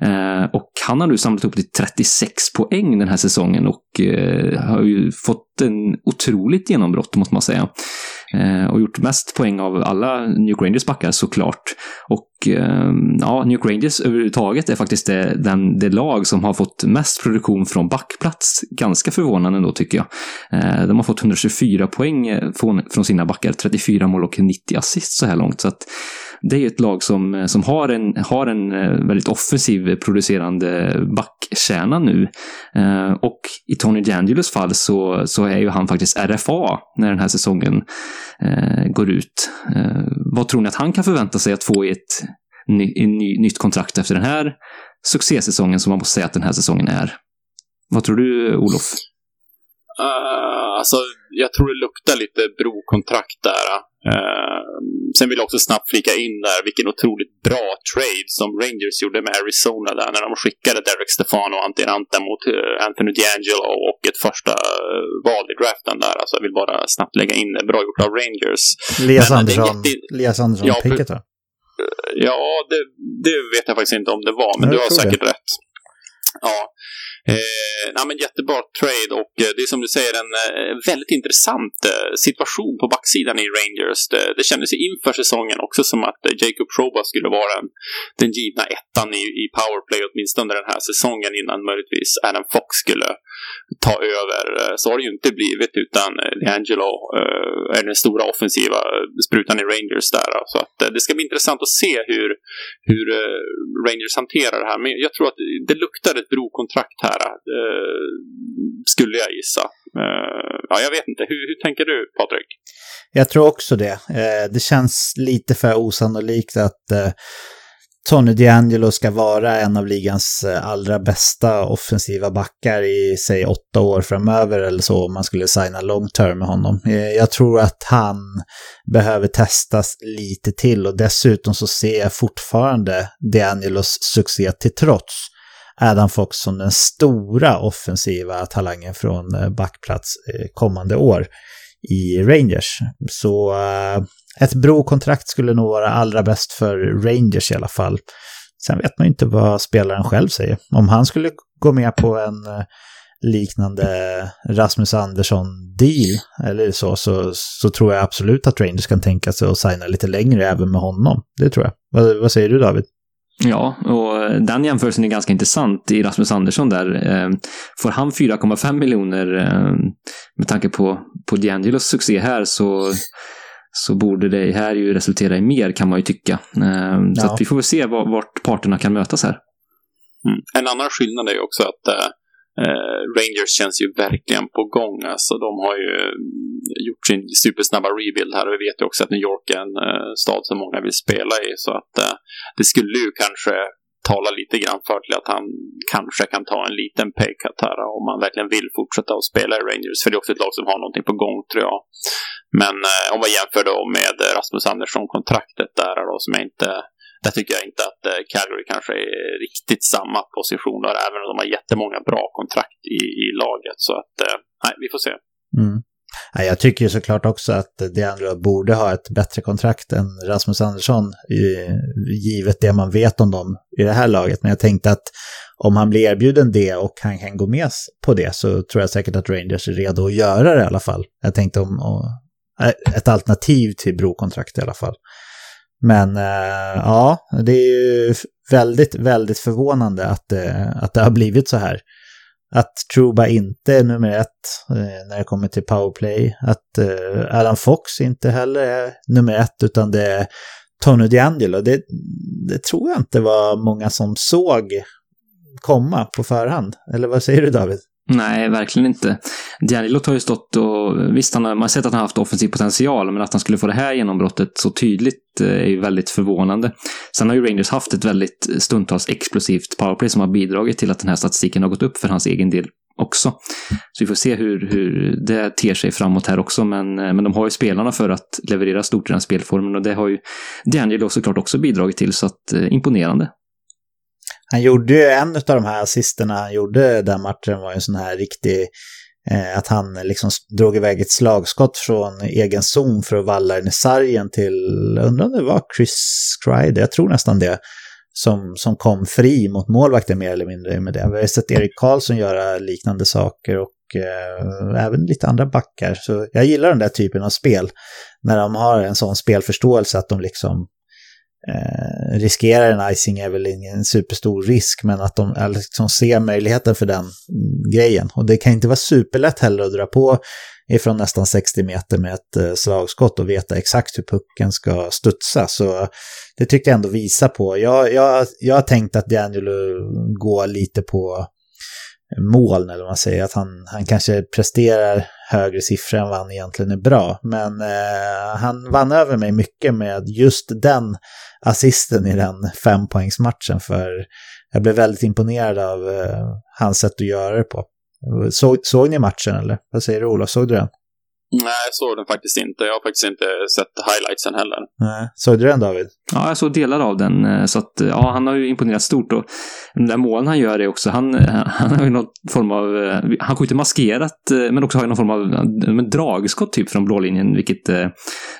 Eh, och han har nu samlat upp till 36 poäng den här säsongen och eh, har ju fått en otroligt genombrott måste man säga. Eh, och gjort mest poäng av alla New York Rangers backar såklart. Och eh, ja, New York Rangers överhuvudtaget är faktiskt det, den, det lag som har fått mest produktion från backplats. Ganska förvånande då tycker jag. Eh, de har fått 124 poäng eh, från, från sina backar, 34 mål och 90 assist så här långt. Så att det är ju ett lag som, eh, som har, en, har en eh, väldigt offensiv producerande backkärna nu. Eh, och i Tony D'Angelos fall så, så är ju han faktiskt RFA när den här säsongen går ut. Vad tror ni att han kan förvänta sig att få i ett ny, ny, nytt kontrakt efter den här succésäsongen som man måste säga att den här säsongen är? Vad tror du, Olof? Uh, alltså, jag tror det luktar lite brokontrakt där. Ah. Uh, sen vill jag också snabbt flika in där vilken otroligt bra trade som Rangers gjorde med Arizona där när de skickade Derek Stefano och Antti Ranta mot uh, Anthony D'Angelo och ett första uh, val i draften där. Alltså jag vill bara snabbt lägga in det. Bra gjort av Rangers. Lias Andersson, jätte... Lias Andersson ja, picket va? Ja, det, det, vet jag faktiskt inte om det var, men jag du har säkert det. rätt. Ja. Eh, nej, men jättebra trade och eh, det är som du säger en eh, väldigt intressant eh, situation på backsidan i Rangers. Det, det kändes inför säsongen också som att eh, Jacob Proba skulle vara en, den givna ettan i, i powerplay åtminstone den här säsongen innan möjligtvis Adam Fox skulle ta över. Eh, så har det ju inte blivit utan eh, Angelo eh, är den stora offensiva sprutan i Rangers där. Så att eh, det ska bli intressant att se hur, hur Rangers hanterar det här. Men jag tror att det luktar ett brokontrakt här nära, eh, skulle jag gissa. Eh, ja, jag vet inte. Hur, hur tänker du, Patrik? Jag tror också det. Eh, det känns lite för osannolikt att eh, Tony D'Angelo ska vara en av ligans eh, allra bästa offensiva backar i, säg, åtta år framöver eller så, om man skulle signa long term med honom. Eh, jag tror att han behöver testas lite till och dessutom så ser jag fortfarande D'Angelos succé till trots Adam Fox som den stora offensiva talangen från eh, backplats eh, kommande år i Rangers. Så uh, ett brokontrakt skulle nog vara allra bäst för Rangers i alla fall. Sen vet man ju inte vad spelaren själv säger. Om han skulle gå med på en, liknande Rasmus Andersson-deal eller så, så, så tror jag absolut att Rangers kan tänka sig att signa lite längre även med honom. Det tror jag. Vad, vad säger du David? Ja, och den jämförelsen är ganska intressant i Rasmus Andersson där. Eh, får han 4,5 miljoner eh, med tanke på, på D'Angelos succé här så, så borde det här ju resultera i mer kan man ju tycka. Eh, så ja. att vi får väl se vart parterna kan mötas här. Mm. En annan skillnad är ju också att Eh, Rangers känns ju verkligen på gång. Alltså, de har ju mm, gjort sin supersnabba rebuild här och vi vet ju också att New York är en eh, stad som många vill spela i. Så att eh, det skulle ju kanske tala lite grann för till att han kanske kan ta en liten paycut här om han verkligen vill fortsätta att spela i Rangers. För det är också ett lag som har någonting på gång tror jag. Men eh, om man jämför då med Rasmus Andersson-kontraktet där då som jag inte där tycker jag inte att eh, Calgary kanske är riktigt samma position där, även om de har jättemånga bra kontrakt i, i laget. Så att, eh, nej, vi får se. Mm. Jag tycker ju såklart också att DeAndre borde ha ett bättre kontrakt än Rasmus Andersson, givet det man vet om dem i det här laget. Men jag tänkte att om han blir erbjuden det och han kan gå med på det så tror jag säkert att Rangers är redo att göra det i alla fall. Jag tänkte om, om eh, ett alternativ till brokontrakt i alla fall. Men eh, ja, det är ju väldigt, väldigt förvånande att, eh, att det har blivit så här. Att Truba inte är nummer ett eh, när det kommer till powerplay. Att Alan Fox inte heller är nummer ett utan det är Tony D'Angelo. Det, det tror jag inte var många som såg komma på förhand. Eller vad säger du David? Nej, verkligen inte. D'Angelo har ju stått och visst, han har, man har sett att han har haft offensiv potential, men att han skulle få det här genombrottet så tydligt eh, är ju väldigt förvånande. Sen har ju Rangers haft ett väldigt stundtals explosivt powerplay som har bidragit till att den här statistiken har gått upp för hans egen del också. Så vi får se hur, hur det ter sig framåt här också, men, eh, men de har ju spelarna för att leverera stort i den spelformen och det har ju D'Angelo såklart också bidragit till, så att eh, imponerande. Han gjorde ju en av de här assisterna han gjorde den matchen var ju en sån här riktig eh, att han liksom drog iväg ett slagskott från egen zon för att valla den i sargen till, undrar om det var Chris Crider, jag tror nästan det, som, som kom fri mot målvakten mer eller mindre med det. Vi har sett Erik Karlsson göra liknande saker och eh, även lite andra backar. Så jag gillar den där typen av spel. När de har en sån spelförståelse att de liksom eh, riskerar en icing är väl ingen superstor risk, men att de eh, liksom ser möjligheten för den mm, grejen. Och det kan inte vara superlätt heller att dra på ifrån nästan 60 meter med ett eh, slagskott och veta exakt hur pucken ska studsa. Så det tyckte jag ändå visa på. Jag, jag, jag har tänkt att D'Angelo går lite på moln, eller vad man säger, att han, han kanske presterar högre siffra än vad han egentligen är bra. Men eh, han vann över mig mycket med just den assisten i den fempoängsmatchen, för jag blev väldigt imponerad av eh, hans sätt att göra det på. Så, såg ni matchen eller? Vad säger du Olof, såg du den? Nej, jag såg den faktiskt inte. Jag har faktiskt inte sett highlightsen heller. Nej. Såg du den David? Ja, jag såg delar av den. Eh, så att, ja, han har ju imponerat stort. Och de där målen han gör är också, han, han har ju någon form av, eh, han skjuter maskerat, eh, men också har ju någon form av dragskott typ från blålinjen, vilket eh,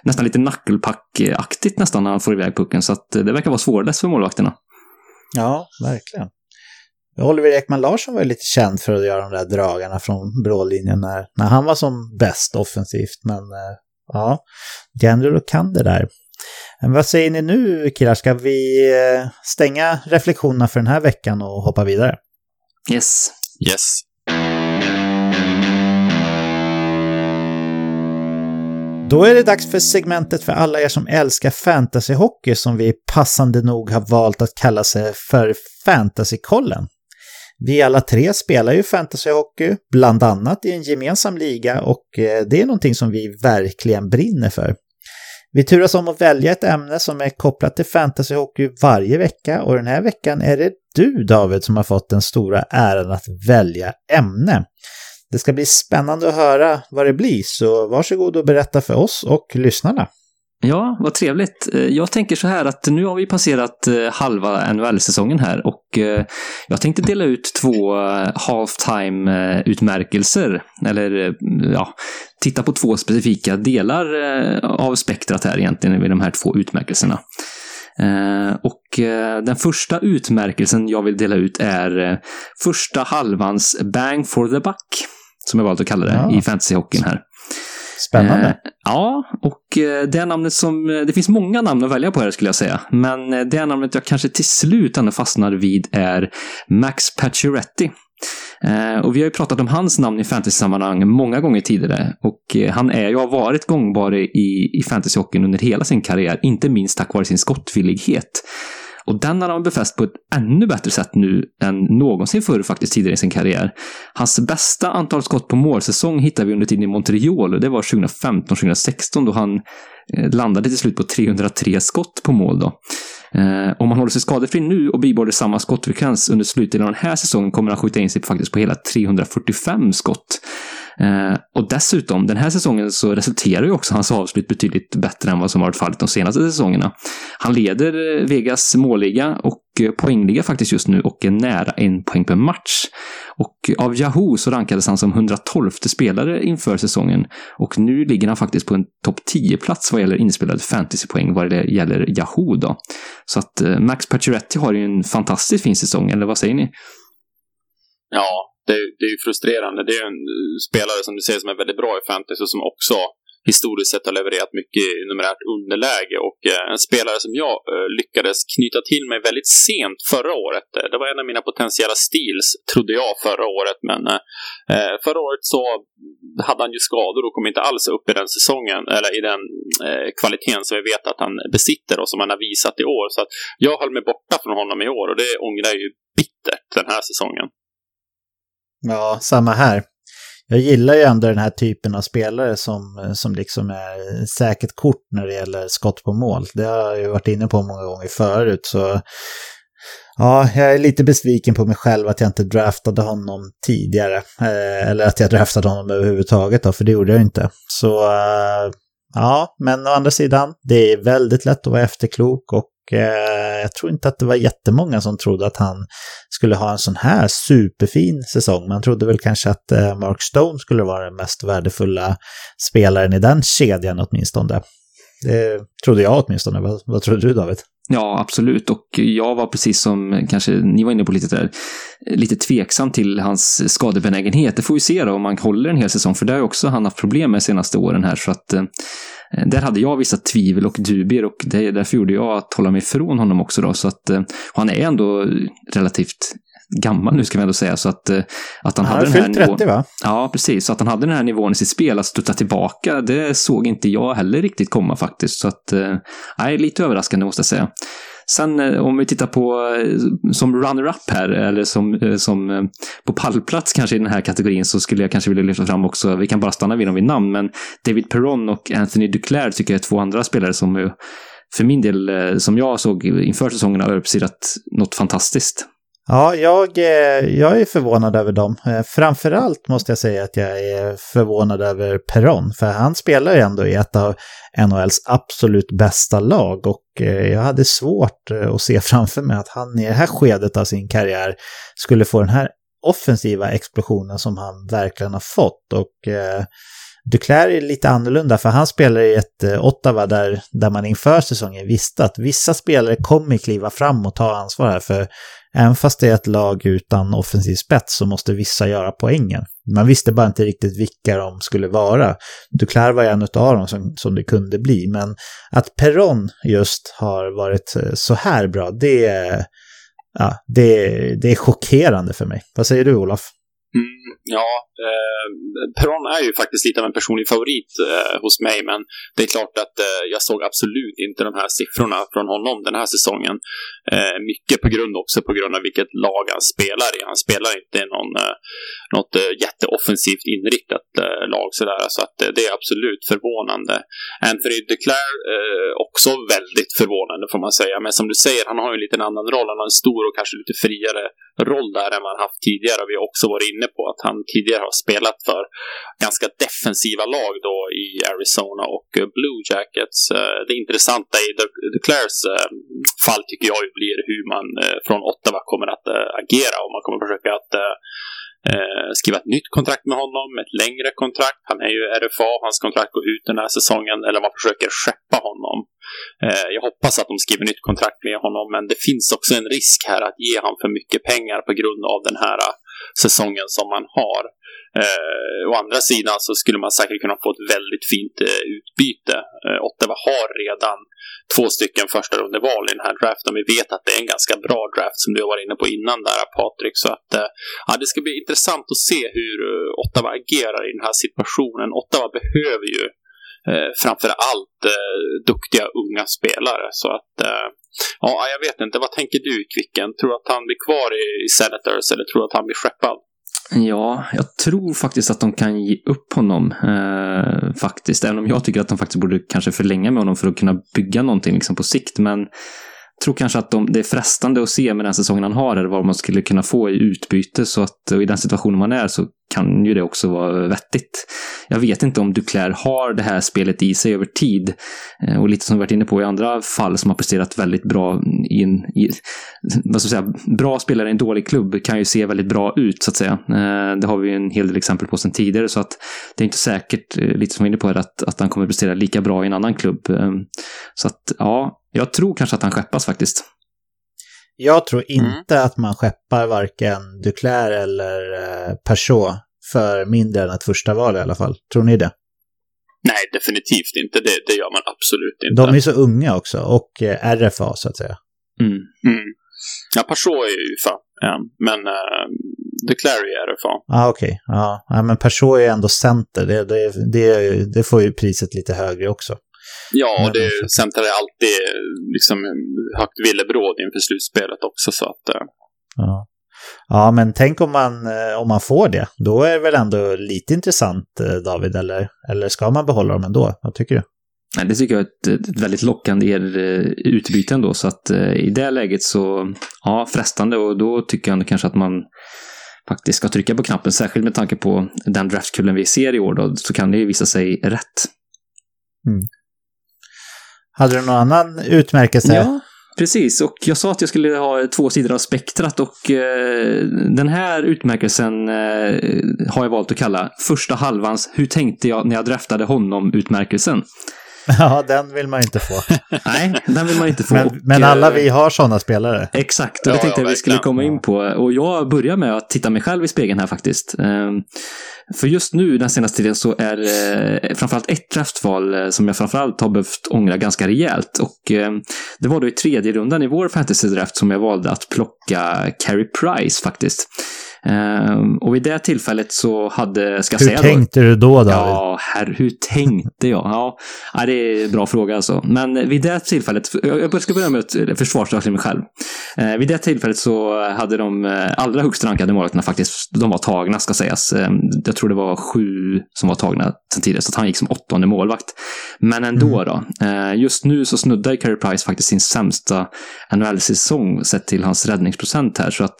nästan lite knucklepack-aktigt nästan när han får iväg pucken. Så att det verkar vara svårläst för målvakterna. Ja, verkligen. Oliver Ekman Larsson var ju lite känd för att göra de där dragarna från brålinjen när, när han var som bäst offensivt. Men eh, ja, Gendro kan det där. Men vad säger ni nu killar? Ska vi eh, stänga reflektionerna för den här veckan och hoppa vidare? Yes. Yes. Då är det dags för segmentet för alla er som älskar fantasyhockey som vi passande nog har valt att kalla sig för Fantasykollen. Vi alla tre spelar ju fantasyhockey, bland annat i en gemensam liga och eh, det är någonting som vi verkligen brinner för. Vi turas om att välja ett ämne som är kopplat till fantasyhockey varje vecka och den här veckan är det du David som har fått den stora äran att välja ämne. Det ska bli spännande att höra vad det blir, så varsågod och berätta för oss och lyssnarna. Ja, vad trevligt. Eh, jag tänker så här att nu har vi passerat eh, halva NHL-säsongen här och eh, jag tänkte dela ut två halftime-utmärkelser. Eller ja, titta på två specifika delar av spektrat här egentligen vid de här två utmärkelserna. Och den första utmärkelsen jag vill dela ut är första halvans bang for the buck, som jag valt att kalla det ja. i fantasyhockeyn här. Spännande. Eh, ja, och eh, det namnet som... Eh, det finns många namn att välja på här skulle jag säga. Men eh, det namnet jag kanske till slut ändå fastnar vid är Max Pacioretty. Eh, och vi har ju pratat om hans namn i fantasy-sammanhang många gånger tidigare. Och han är ju, har varit gångbar i, i fantasyhockeyn under hela sin karriär, inte minst tack vare sin skottvillighet. Och den har han befäst på ett ännu bättre sätt nu än någonsin förr faktiskt tidigare i sin karriär. Hans bästa antal skott på målsäsong hittar vi under tiden i Montreal det var 2015-2016 då han eh, landade till slut på 303 skott på mål då. Eh, om han håller sig skadefri nu och bibehåller samma skottfrekvens under slutet av den här säsongen kommer han skjuta in sig faktiskt på hela 345 skott. Eh, och dessutom, den här säsongen så resulterar ju också hans avslut betydligt bättre än vad som varit fallet de senaste säsongerna. Han leder eh, Vegas målliga och eh, poängliga faktiskt just nu och är nära en poäng per match. Och av Yahoo så rankades han som 112 spelare inför säsongen och nu ligger han faktiskt på en topp 10-plats vad gäller inspelade fantasypoäng vad det gäller Yahoo då. Så att eh, Max Pacioretty har ju en fantastiskt fin säsong, eller vad säger ni? Ja, det, det är ju frustrerande. Det är en eh, spelare som du säger som är väldigt bra i fantasy och som också historiskt sett har levererat mycket i numerärt underläge och eh, en spelare som jag eh, lyckades knyta till mig väldigt sent förra året. Det var en av mina potentiella steals, trodde jag, förra året, men förra året så hade han ju skador och kom inte alls upp i den säsongen, eller i den kvaliteten som vi vet att han besitter och som han har visat i år. Så att jag höll mig borta från honom i år och det ångrar jag ju bittert den här säsongen. Ja, samma här. Jag gillar ju ändå den här typen av spelare som, eh, som liksom är säkert kort när det gäller skott på mål. Det har jag ju varit inne på många gånger förut. Så ja, jag är lite besviken på mig själv att jag inte draftade honom tidigare. Eh, eller att jag draftade honom överhuvudtaget då, för det gjorde jag inte. Så eh, ja, men å andra sidan, det är väldigt lätt att vara efterklok och eh, jag tror inte att det var jättemånga som trodde att han skulle ha en sån här superfin säsong. Man trodde väl kanske att eh, Mark Stone skulle vara den mest värdefulla spelaren i den kedjan åtminstone. Det trodde jag åtminstone. Vad, vad trodde du David? Ja, absolut. Och jag var precis som kanske ni var inne på lite där, lite tveksam till hans skadebenägenhet. Det får vi se då om han håller en hel säsong, för det har ju också han haft problem med de senaste åren här. Så att eh, där hade jag vissa tvivel och dubier och det, därför gjorde jag att hålla mig ifrån honom också då. Så att, eh, han är ändå relativt gammal nu ska vi ändå säga. Så att, eh, att han, han hade den här 30 nivån. va? Ja, precis. Så att han hade den här nivån i sitt spel, att studsa tillbaka, det såg inte jag heller riktigt komma faktiskt. Så att, eh, nej, lite överraskande måste jag säga. Sen eh, om vi tittar på som runner-up här, eller som, som på pallplats kanske i den här kategorin, så skulle jag kanske vilja lyfta fram också, vi kan bara stanna vid dem vid namn, men David Perron och Anthony Duclair tycker jag är två andra spelare som för min del, som jag såg inför säsongen, har uppsidat något fantastiskt. Ja, jag, eh, jag är förvånad över dem. Eh, framförallt måste jag säga att jag är förvånad över Peron, för han spelar ju ändå i ett av NHLs absolut bästa lag och eh, jag hade svårt att se framför mig att han i det här skedet av sin karriär skulle få den här offensiva explosionen som han verkligen har fått. Och Duclair är lite annorlunda för han spelar i ett eh, Ottawa där, där man inför säsongen visste att vissa spelare kommer kliva fram och ta ansvar här för Även fast det är ett lag utan offensiv spets så måste vissa göra poängen. Man visste bara inte riktigt vilka de skulle vara. Duclair var en av dem som, som det kunde bli, men att Perron just har varit eh, så här bra, det är, ja, det, det är chockerande för mig. Vad säger du, Olof? Mm, ja, eh, Peron är ju faktiskt lite av en personlig favorit eh, hos mig, men det är klart att eh, jag såg absolut inte de här siffrorna från honom den här säsongen. Eh, mycket på grund också på grund av vilket lag han spelar i. Han spelar inte i någon, eh, något eh, jätteoffensivt inriktat lag sådär, så att det är absolut förvånande. Anthony Declare också väldigt förvånande får man säga, men som du säger, han har ju en liten annan roll. Han har en stor och kanske lite friare roll där än man haft tidigare. Vi har också varit inne på att han tidigare har spelat för ganska defensiva lag då i Arizona och eh, Blue Jackets. Eh, det intressanta i Declares eh, fall tycker jag blir hur man från Ottawa kommer att agera och man kommer försöka att eh, skriva ett nytt kontrakt med honom, ett längre kontrakt. Han är ju RFA, hans kontrakt går ut den här säsongen, eller man försöker skeppa honom. Eh, jag hoppas att de skriver nytt kontrakt med honom, men det finns också en risk här att ge honom för mycket pengar på grund av den här säsongen som man har. Eh, å andra sidan så skulle man säkert kunna få ett väldigt fint eh, utbyte. Eh, Ottawa har redan två stycken första rundeval i den här draften. Vi vet att det är en ganska bra draft som du har varit inne på innan där Patrik. Så att eh, ja, det ska bli intressant att se hur eh, Ottawa agerar i den här situationen. Ottawa behöver ju eh, framför allt eh, duktiga unga spelare. Så att eh, ja, jag vet inte. Vad tänker du Kvicken? Tror du att han blir kvar i, i Senators eller tror du att han blir skeppad? Ja, jag tror faktiskt att de kan ge upp honom. Eh, faktiskt. Även om jag tycker att de faktiskt borde kanske förlänga med honom för att kunna bygga någonting liksom, på sikt. Men jag tror kanske att de, det är frestande att se med den säsongen han har, eller vad man skulle kunna få i utbyte. Så att i den situationen man är så kan ju det också vara vettigt. Jag vet inte om Duclair har det här spelet i sig över tid. Eh, och lite som vi varit inne på i andra fall som har presterat väldigt bra i en... I, vad ska jag säga? Bra spelare i en dålig klubb kan ju se väldigt bra ut, så att säga. Eh, det har vi en hel del exempel på sedan tidigare, så att det är inte säkert, eh, lite som vi var inne på, att, att han kommer prestera lika bra i en annan klubb. Så att, ja, jag tror kanske att han skeppas faktiskt. Jag tror mm. inte mm. att man skeppar varken Duclair eller eh, Peugeot för mindre än ett första val i alla fall. Tror ni det? Nej, definitivt inte. Det, det gör man absolut inte. De är så unga också och eh, RFA så att säga. Mm. Mm. Ja, Peugeot är ju UFA, men uh, Duclair är RFA. Ah, okej. Okay. Ja, men Peugeot är ändå center. Det, det, det, det får ju priset lite högre också. Ja, och det centrar är alltid liksom högt villebråd inför slutspelet också. Så att, uh... ja. ja, men tänk om man, eh, om man får det. Då är det väl ändå lite intressant, eh, David, eller, eller ska man behålla dem ändå? Vad tycker du? Nej, det tycker jag är ett, ett väldigt lockande utbyte ändå. Så att i det läget så, ja, frestande. Och då tycker jag kanske att man faktiskt ska trycka på knappen. Särskilt med tanke på den draftkullen vi ser i år då, så kan det ju visa sig rätt. Mm. Hade du någon annan utmärkelse? Ja, precis. Och jag sa att jag skulle ha två sidor av spektrat och eh, den här utmärkelsen eh, har jag valt att kalla första halvans Hur tänkte jag när jag draftade honom-utmärkelsen. Ja, den vill man inte få. Nej, den vill man inte få. Men, men alla vi har sådana spelare. Exakt, och det ja, tänkte ja, jag vi skulle komma in på. Och jag börjar med att titta mig själv i spegeln här faktiskt. Ehm, för just nu, den senaste tiden, så är det eh, framförallt ett draftval eh, som jag framförallt har behövt ångra ganska rejält. Och ehm, det var då i tredje rundan i vår fantasy-draft som jag valde att plocka Carey Price faktiskt. Um, och vid det tillfället så hade, ska jag hur säga Hur tänkte du då David? Ja, herr, hur tänkte jag? Ja, det är en bra fråga alltså. Men vid det tillfället, jag ska börja med ett försvarsdrag till mig själv. Uh, vid det tillfället så hade de uh, allra högst rankade målvakterna faktiskt, de var tagna ska sägas. Uh, jag tror det var sju som var tagna sen tidigare, så han gick som åttonde målvakt. Men ändå mm. då. Just nu så snuddar Carey Price faktiskt sin sämsta NHL-säsong sett till hans räddningsprocent här, så att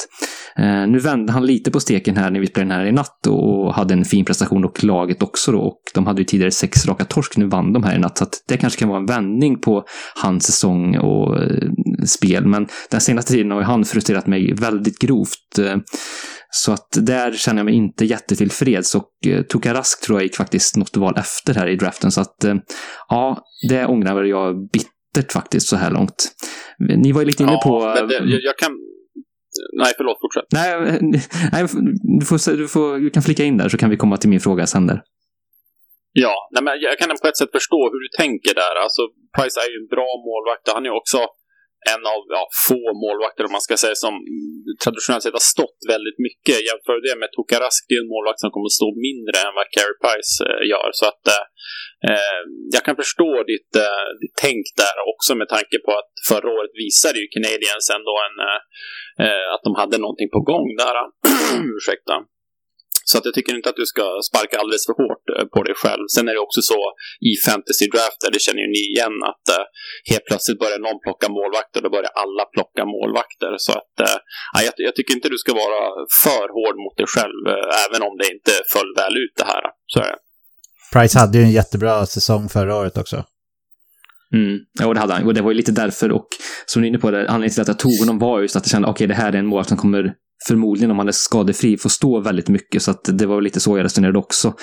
nu vände han lite på steken här när vi spelade den här i natt och hade en fin prestation och laget också då. Och de hade ju tidigare sex raka torsk, nu vann de här i natt. Så att det kanske kan vara en vändning på hans säsong och eh, spel. Men den senaste tiden har han frustrerat mig väldigt grovt. Eh, så att där känner jag mig inte jättetillfreds och eh, Toka Rask tror jag gick faktiskt något val efter här i draften. Så att ja, det ångrar jag bittert faktiskt så här långt. Ni var ju lite inne ja, på... Det, jag, jag, kan, Nej, förlåt, fortsätt. Nej, nej du, får, du, får, du kan flika in där så kan vi komma till min fråga sen där. Ja, nej, men jag kan på ett sätt förstå hur du tänker där. Alltså, Price är ju en bra målvakt. Han är också en av ja, få målvakter, om man ska säga, som traditionellt sett har stått väldigt mycket. Jämför det med Tokarask, det är en målvakt som kommer att stå mindre än vad Carey Price eh, gör. Så att eh, eh, jag kan förstå ditt, eh, ditt tänk där också med tanke på att förra året visade ju Canadiens ändå en, eh, eh att de hade någonting på gång där. Ursäkta. Så att jag tycker inte att du ska sparka alldeles för hårt eh, på dig själv. Sen är det också så i fantasy drafter, det känner ju ni igen, att uh, helt plötsligt börjar någon plocka målvakter, då börjar alla plocka målvakter. Så att uh, jag, jag, tycker inte du ska vara för hård mot dig själv, även om det inte föll väl ut det här. Så är det. Price hade ju en jättebra säsong förra året också. Mm. Ja, det hade han. Och det var ju lite därför och som du är inne på, det, anledningen till att jag tog honom var just att jag kände okej, okay, det här är en mål som kommer förmodligen om han är skadefri får stå väldigt mycket. Så att det var lite så jag resonerade också.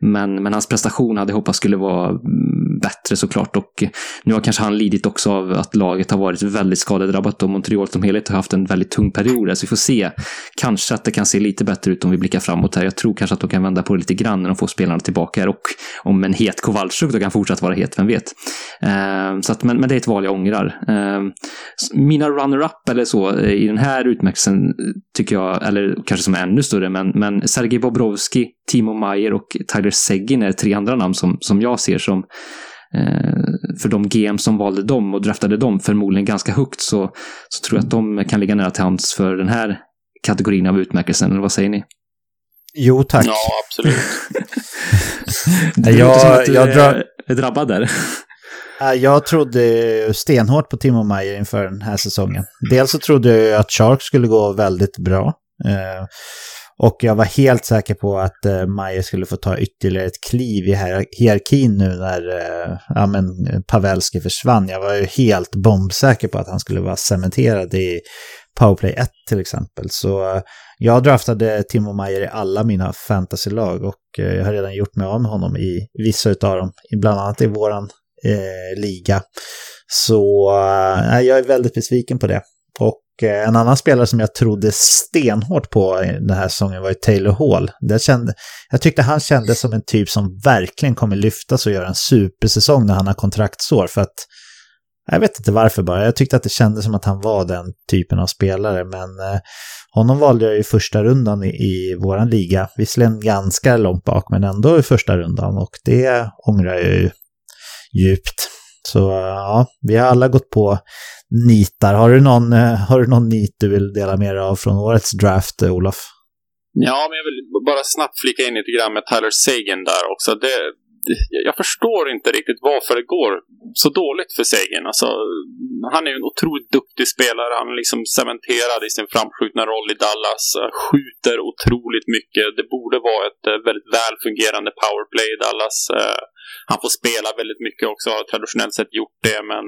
Men, men hans prestation hade jag hoppats skulle vara mm, bättre såklart. Och nu har kanske han lidit också av att laget har varit väldigt skadedrabbat och Montreal som helhet har haft en väldigt tung period. Så vi får se. Kanske att det kan se lite bättre ut om vi blickar framåt här. Jag tror kanske att de kan vända på det lite grann när de får spelarna tillbaka här. Och om en het Kowalczyk då kan fortsätta vara het, vem vet. Ehm, så att, men, men det är ett val jag ångrar. Ehm, mina runner-up eller så eh, i den här utmärkelsen eh, tycker jag, eller kanske som är ännu större, men, men Sergej Bobrovski, Timo Meyer och Tyler Seguin är tre andra namn som, som jag ser som eh, för de GM som valde dem och draftade dem förmodligen ganska högt så, så tror jag att de kan ligga nära till hands för den här kategorin av utmärkelsen. Eller vad säger ni? Jo, tack. Ja, absolut. det jag, låter som att du jag drar... är drabbad där. Jag trodde stenhårt på Timo Meyer inför den här säsongen. Dels så trodde jag att Shark skulle gå väldigt bra. Och jag var helt säker på att eh, Maja skulle få ta ytterligare ett kliv i hierarkin nu när eh, ja, men Pavelski försvann. Jag var ju helt bombsäker på att han skulle vara cementerad i Powerplay 1 till exempel. Så eh, jag draftade Timo Mayer i alla mina fantasylag och eh, jag har redan gjort mig av med honom i vissa av dem, bland annat i våran eh, liga. Så eh, jag är väldigt besviken på det. Och eh, en annan spelare som jag trodde stenhårt på den här säsongen var ju Taylor Hall. Jag, kände, jag tyckte han kändes som en typ som verkligen kommer lyftas och göra en supersäsong när han har kontraktsår. För att jag vet inte varför bara. Jag tyckte att det kändes som att han var den typen av spelare. Men eh, honom valde jag i första rundan i, i våran liga. Visserligen ganska långt bak, men ändå i första rundan. Och det ångrar jag ju djupt. Så ja, vi har alla gått på nitar. Har du någon, eh, har du någon nit du vill dela med dig av från årets draft, eh, Olof? Ja, men jag vill bara snabbt flika in lite grann med Tyler Sagan där också. Det, jag förstår inte riktigt varför det går så dåligt för Sagan. Alltså, han är ju en otroligt duktig spelare. Han är liksom cementerad i sin framskjutna roll i Dallas. Eh, skjuter otroligt mycket. Det borde vara ett eh, väldigt väl fungerande powerplay i Dallas. Eh, han får spela väldigt mycket också, har traditionellt sett gjort det. Men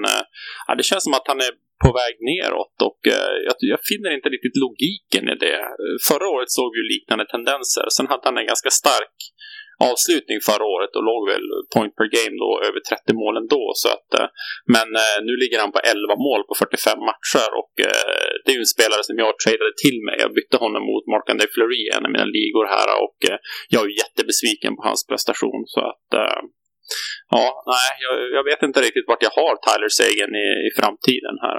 ja, det känns som att han är på väg neråt och jag, jag finner inte riktigt logiken i det. Förra året såg vi liknande tendenser. Sen hade han en ganska stark avslutning förra året och låg väl point per game då över 30 mål ändå. Så att, eh, men eh, nu ligger han på 11 mål på 45 matcher och eh, det är ju en spelare som jag tradade till mig. Jag bytte honom mot Mark André Fleury i en av mina ligor här och jag är jättebesviken på hans prestation. Så att ja, nej, jag, jag vet inte riktigt vart jag har Tyler Sagan i, i framtiden här.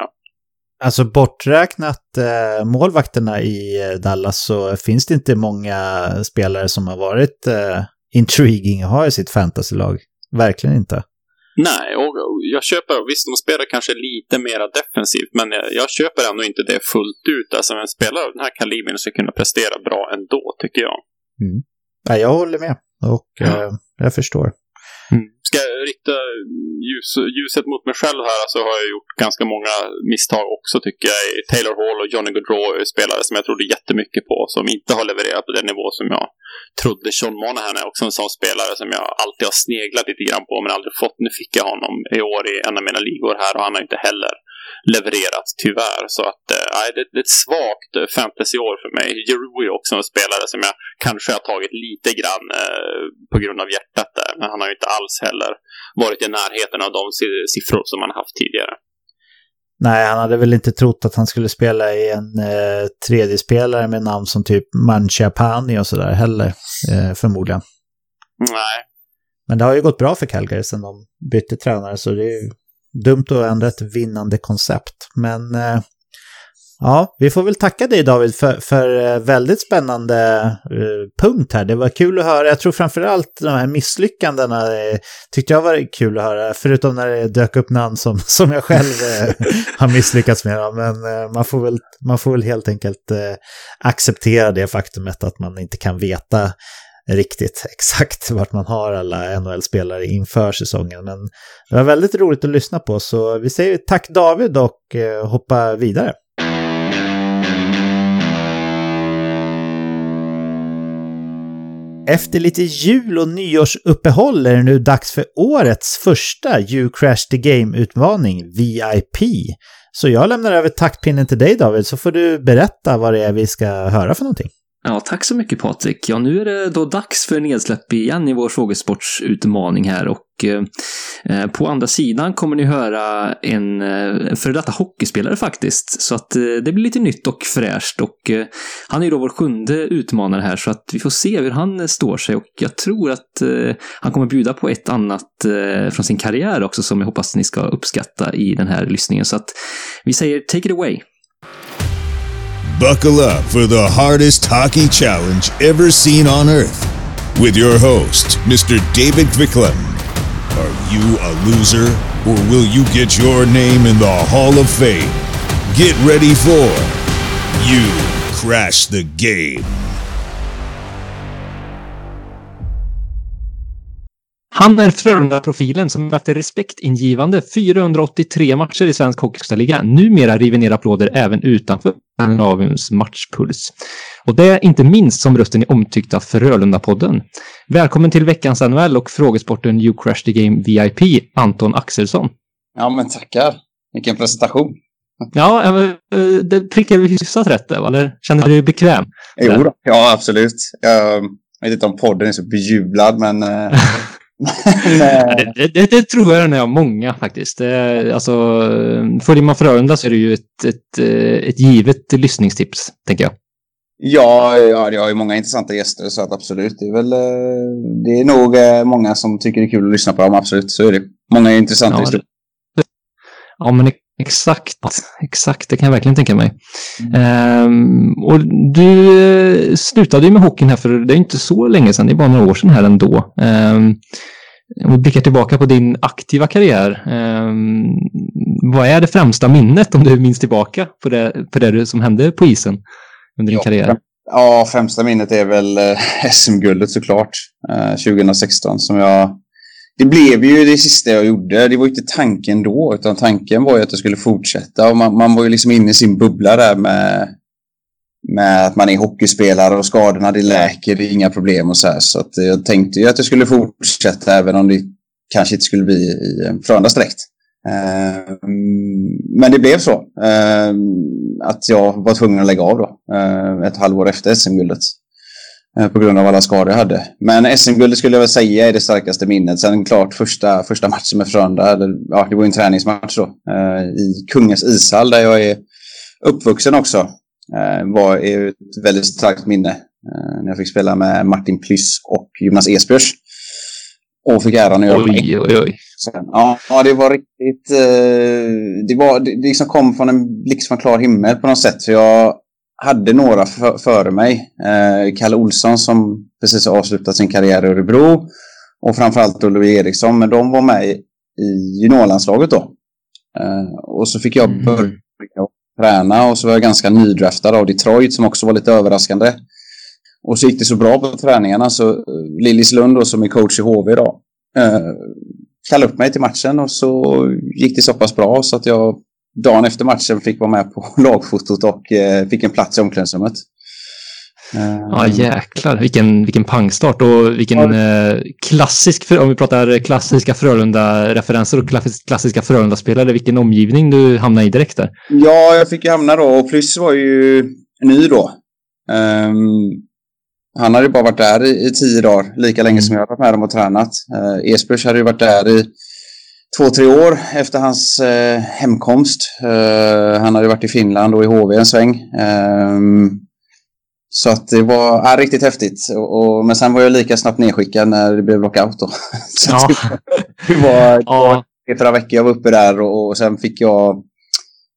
Alltså borträknat eh, målvakterna i Dallas så finns det inte många spelare som har varit eh, intriguing att ha i sitt fantasylag. Verkligen inte. Nej, och jag köper, visst de spelar kanske lite mer defensivt, men jag, jag, köper ändå inte det fullt ut. Alltså en spelare av den här kalibern ska kunna prestera bra ändå, tycker jag. Mm. Ja, jag håller med och ja. eh, jag förstår. Mm. Ska jag rikta ljus, ljuset mot mig själv här så har jag gjort ganska många misstag också tycker jag. Taylor Hall och Johnny Gaudreau är spelare som jag trodde jättemycket på som inte har levererat på den nivå som jag trodde. Sean Monahan är också en sån spelare som jag alltid har sneglat lite grann på men aldrig fått. Nu fick jag honom i år i en av mina ligor här och han har inte heller levererat, tyvärr. Så att, äh, det, det är ett svagt fantasyår för mig. Giroud är också en spelare som jag kanske har tagit lite grann äh, på grund av hjärtat där. Men han har ju inte alls heller varit i närheten av de siffror som han haft tidigare. Nej, han hade väl inte trott att han skulle spela i en eh, tredje spelare med namn som typ Manchapani och sådär heller, eh, förmodligen. Nej. Men det har ju gått bra för Calgary sen de bytte tränare, så det är ju dumt att ändra ett vinnande koncept. Men eh, ja, vi får väl tacka dig David för, för eh, väldigt spännande eh, punkt här. Det var kul att höra. Jag tror framförallt de här misslyckandena tyckte jag var kul att höra. Förutom när det dök upp namn som, som jag själv har misslyckats med. Men man, får väl, man får väl helt enkelt acceptera det faktumet att man inte kan veta riktigt exakt vart man har alla NHL-spelare inför säsongen. Men det var väldigt roligt att lyssna på, så vi säger tack David och eh, hoppa vidare. Efter lite jul och nyårsuppehåll är det nu dags för årets första You Crash the Game-utmaning, VIP. Så jag lämnar över taktpinnen till dig David, så får du berätta vad det är vi ska höra för någonting. Ja, tack så mycket Patrik. Ja, nu är det då dags för nedsläpp igen i vår frågesportsutmaning här och eh, på andra sidan kommer ni höra en eh, före detta hockeyspelare faktiskt. Så att eh, det blir lite nytt och fräscht och eh, han är ju då vår sjunde utmanare här så att vi får se hur han eh, står sig och jag tror att eh, han kommer bjuda på ett annat eh, från sin karriär också som jag hoppas ni ska uppskatta i den här lyssningen. Så att vi säger take it away. Buckle up for the hardest hockey challenge ever seen on Earth with your host, Mr. David Quicklund. Are you a loser or will you get your name in the Hall of Fame? Get ready for You Crash the Game. Han är Frölunda-profilen som efter respektingivande 483 matcher i svensk hockeyliga numera river ner applåder även utanför Skandinaviens matchpuls. Och det är inte minst som rösten i omtyckta Frölunda-podden. Välkommen till veckans NHL och frågesporten You Crash the Game VIP, Anton Axelsson. Ja, men tackar. Vilken presentation. Ja, eh, det prickar hyfsat rätt där, eller? Känner du dig bekväm? Jo, ja absolut. Jag vet inte om podden är så bejublad, men... eh, Det, det, det tror jag den är av många faktiskt. Det, alltså, följer man Frölunda så är det ju ett, ett, eh, ett givet lyssningstips, tänker jag. ja, ja, jag har ju många intressanta gäster, så att absolut. Det är väl... eh, Det är nog många som tycker det är kul att lyssna på dem, absolut. Så är det. Många intressanta Ja. Ja, men exakt. Exakt, det kan jag verkligen tänka mig. Ehm, och du eh, slutade ju med hockeyn här för det är inte så länge sedan, det är bara några år sedan här ändå. Um, om vi blickar tillbaka på din aktiva karriär, ehm, vad är det främsta minnet om du minns tillbaka på det, på det som hände på isen under din Ja, karriär? Ja, främsta minnet är väl eh, SM-guldet såklart. Eh, 2016 som jag... Det blev ju det sista jag gjorde. Det var ju inte tanken då, utan tanken var ju att jag skulle fortsätta. Och man, man var ju liksom inne i sin bubbla där med, med att man är hockeyspelare och skadorna det läker, det är inga problem och så här. Så att jag tänkte ju att jag skulle fortsätta även om det kanske inte skulle bli i Frölundas direkt. Ehm, men det blev så. Ehm, att jag var tvungen att lägga av då. Ehm, ett halvår efter SM-guldet eh, På grund av alla skador jag hade. Men SM-guldet skulle jag väl säga är det starkaste minnet. Sen klart första, första matchen med Frölunda. eller, Ja, det var ju en träningsmatch då. eh, I Kungens ishall där jag är uppvuxen också. eh, Var ett väldigt starkt minne. När jag fick spela med Martin Plyss och Jonas Esbjörs. Och fick äran att göra Oj, oj, oj. Sen, ja, ja, det var riktigt... Det, var, det, det liksom kom från en blixt från klar himmel på något sätt. För jag hade några för, före mig. Eh, Kalle Olsson som precis har avslutat sin karriär i Örebro. Och framförallt då Louis Eriksson. Men de var med i, juniorlandslaget då. Eh, och så fick jag Mm. börja träna och så var jag ganska nydraftad av Detroit som också var lite överraskande. Och så gick det så bra på träningarna så eh, Lillis Lund då, som är coach i HV idag eh, kallade upp mig till matchen och så gick det så pass bra så att jag dagen efter matchen fick vara med på lagfotot och eh, fick en plats i omklädningsrummet. Eh, Ja, jäklar. Vilken, vilken pangstart och vilken eh, klassisk, om vi pratar klassiska Frölunda-referenser och klass- klassiska Frölunda-spelare, vilken omgivning du hamnade i direkt där. Ja, jag fick ju hamna då och Plus var ju ny då. Ehm, han hade ju bara varit där i, i tio dagar, lika länge som jag har varit med dem och tränat. Uh, Esbjörns hade ju varit där i två, tre år efter hans eh, hemkomst. Eh, han hade varit i Finland och i HV en sväng. Ehm, så att det var ja, riktigt häftigt. Och, och, men sen var jag lika snabbt nedskickad när det blev lockout då. så Ja. det var, Ja, tre, fyra veckor jag var uppe där och, och sen fick jag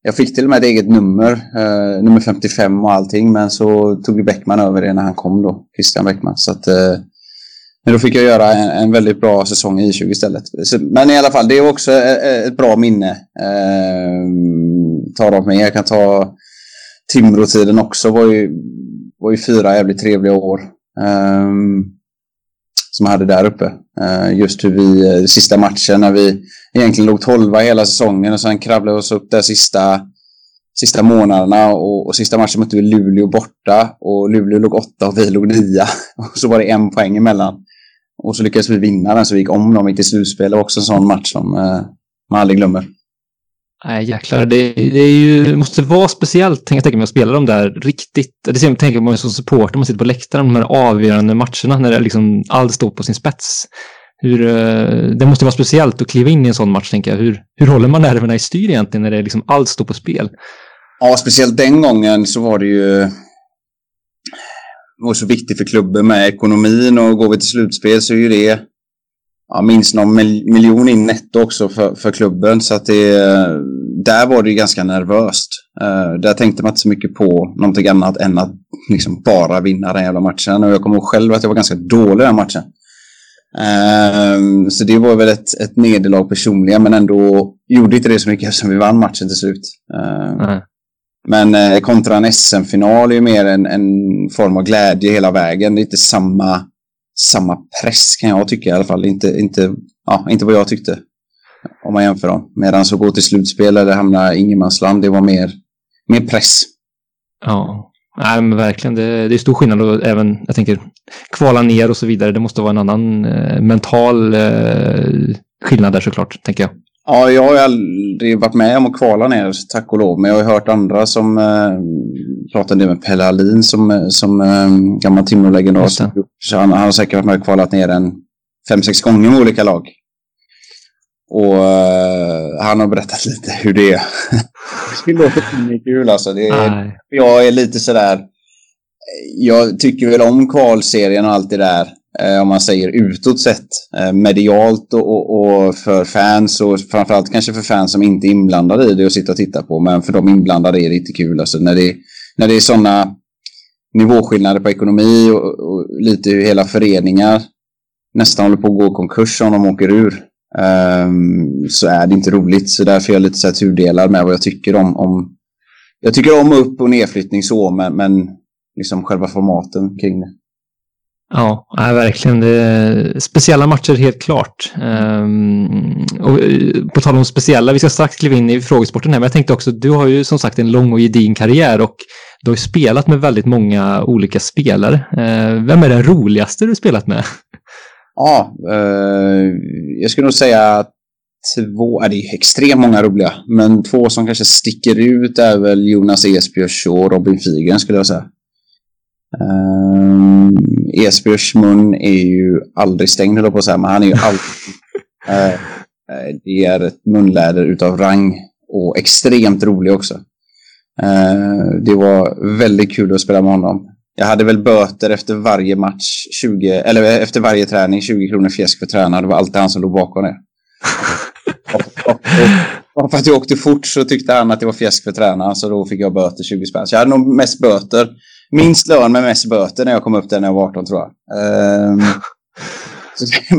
jag fick till och med ett eget nummer, eh, nummer 55 och allting, men så tog Bäckman över det när han kom då, Christian Bäckman. Så att, eh, men då fick jag göra en, en väldigt bra säsong i 20 istället. Så, men i alla fall, det är också eh, eh, ett bra minne. Eh, ta dem med. Jag kan ta Timrå-tiden också, var ju, var ju fyra jävligt trevliga år. Eh, som jag hade där uppe. Eh, just hur vi, eh, sista matchen när vi egentligen låg tolva hela säsongen och sen kravlade oss upp där sista sista månaderna och, och sista matchen mötte vi Luleå borta och Luleå låg åtta och vi låg nia. Och så var det en poäng emellan. Och så lyckades vi vinna den så vi gick om dem, gick till slutspel. Det var också en sån match som eh, man aldrig glömmer. Nej, jäklar. Det, det, ju, det måste vara speciellt, tänker jag tänka mig, att spela de där riktigt... Det ser jag tänker man som supporter, man sitter på läktaren, de här avgörande matcherna, när det liksom allt står på sin spets. Hur, eh, det måste vara speciellt att kliva in i en sån match, tänker jag. Hur, hur håller man nerverna i styr egentligen, när det liksom allt står på spel? Ja, speciellt den gången så var det ju... Det var så viktigt för klubben med ekonomin och går vi till slutspel så är ju det ja, minst någon miljon in netto också för, för klubben. Så att det, där var det ju ganska nervöst. Uh, där tänkte man inte så mycket på någonting annat än att liksom bara vinna den jävla matchen. Och jag kommer ihåg själv att jag var ganska dålig den matchen. Uh, så det var väl ett, ett nederlag personligen, men ändå gjorde inte det så mycket eftersom vi vann matchen till slut. Uh. Men eh, kontra en SM-final är ju mer en, en form av glädje hela vägen. Det är inte samma samma press kan jag tycka i alla fall. Inte, inte, ja, inte vad jag tyckte. Om man jämför dem. Medan så gå till slutspel eller hamna i ingenmansland, det var mer, mer press. Ja, Nej, men verkligen. Det, det är stor skillnad och även, jag tänker, kvala ner och så vidare. Det måste vara en annan eh, mental eh, skillnad där såklart, tänker jag. Ja, jag har aldrig varit med om att kvala ner, tack och lov. Men jag har hört andra som eh, pratar med Pelle Alin som, eh, som eh, gammal Timrå-legendar. Han, han har säkert varit med och kvalat ner en fem, sex gånger med olika lag. Och uh, han har berättat lite hur det är. det låter inte kul alltså. Det är, jag är lite sådär. Jag tycker väl om kvalserien och allt det där eh, Eh, om man säger utåt sett. Eh, medialt och, och, för fans och framförallt kanske för fans som inte är inblandade i det och sitter och tittar på. Men för de inblandade är det inte kul. Alltså när det, när det är sådana nivåskillnader på ekonomi och, och lite hur hela föreningar nästan håller på att gå i konkurs om de åker ur. Um, så är det inte roligt. Så därför är jag lite så här tudelad med vad jag tycker om, om jag tycker om upp och nedflyttning så, men, men liksom själva formaten kring det. Ja, verkligen. Det speciella matcher helt klart. Um, och eh, på tal om speciella, vi ska strax kliva in i frågesporten här, men jag tänkte också, du har ju som sagt en lång och gedigen karriär och du har ju spelat med väldigt många olika spelare. Uh, vem är den roligaste du spelat med? Ja, eh, jag skulle nog säga två, äh, det är extremt många roliga, men två som kanske sticker ut är väl Jonas Esbjörs och Robin Figren skulle jag säga. Um, Esbjörs mun är ju aldrig stängd, höll på att säga, men han är ju alltid... uh, det är ett munläder utav rang och extremt rolig också. Uh, det var väldigt kul att spela med honom. Jag hade väl böter efter varje match, 20, eller efter varje träning, 20 kronor fjäsk för tränare. Det var alltid han som låg bakom det. och, och, och, och, för att jag åkte fort så tyckte han att det var fjäsk för tränaren, så då fick jag böter 20 spänn. Så jag hade nog mest böter minst lön med mest böter när jag kom upp där när jag var 18 tror jag. Um,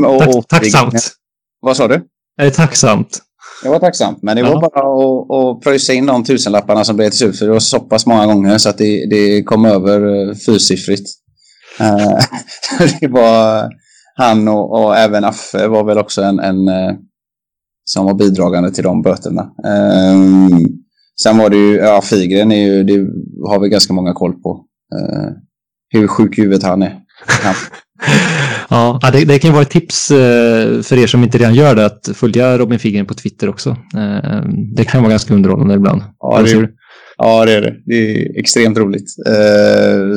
och, tacksamt. Vad sa du? Är det tacksamt? Det var tacksamt, men det var bara att, att pröjsa in de tusenlapparna som blev slut. För det var så pass många gånger så att det, det kom över eh, fyrsiffrigt. Uh, det var han och, och, även Affe var väl också en, en uh, som var bidragande till de böterna. Um, sen var det ju, ja Figren är ju, det har vi ganska många koll på. Uh, hur sjuk huvudet han är. ja, det, det, kan vara ett tips uh, för er som inte redan gör det att följa Robin Figren på Twitter också. Uh, det kan vara ganska underhållande ibland. Ja, det, ja, det är det. Det är extremt roligt.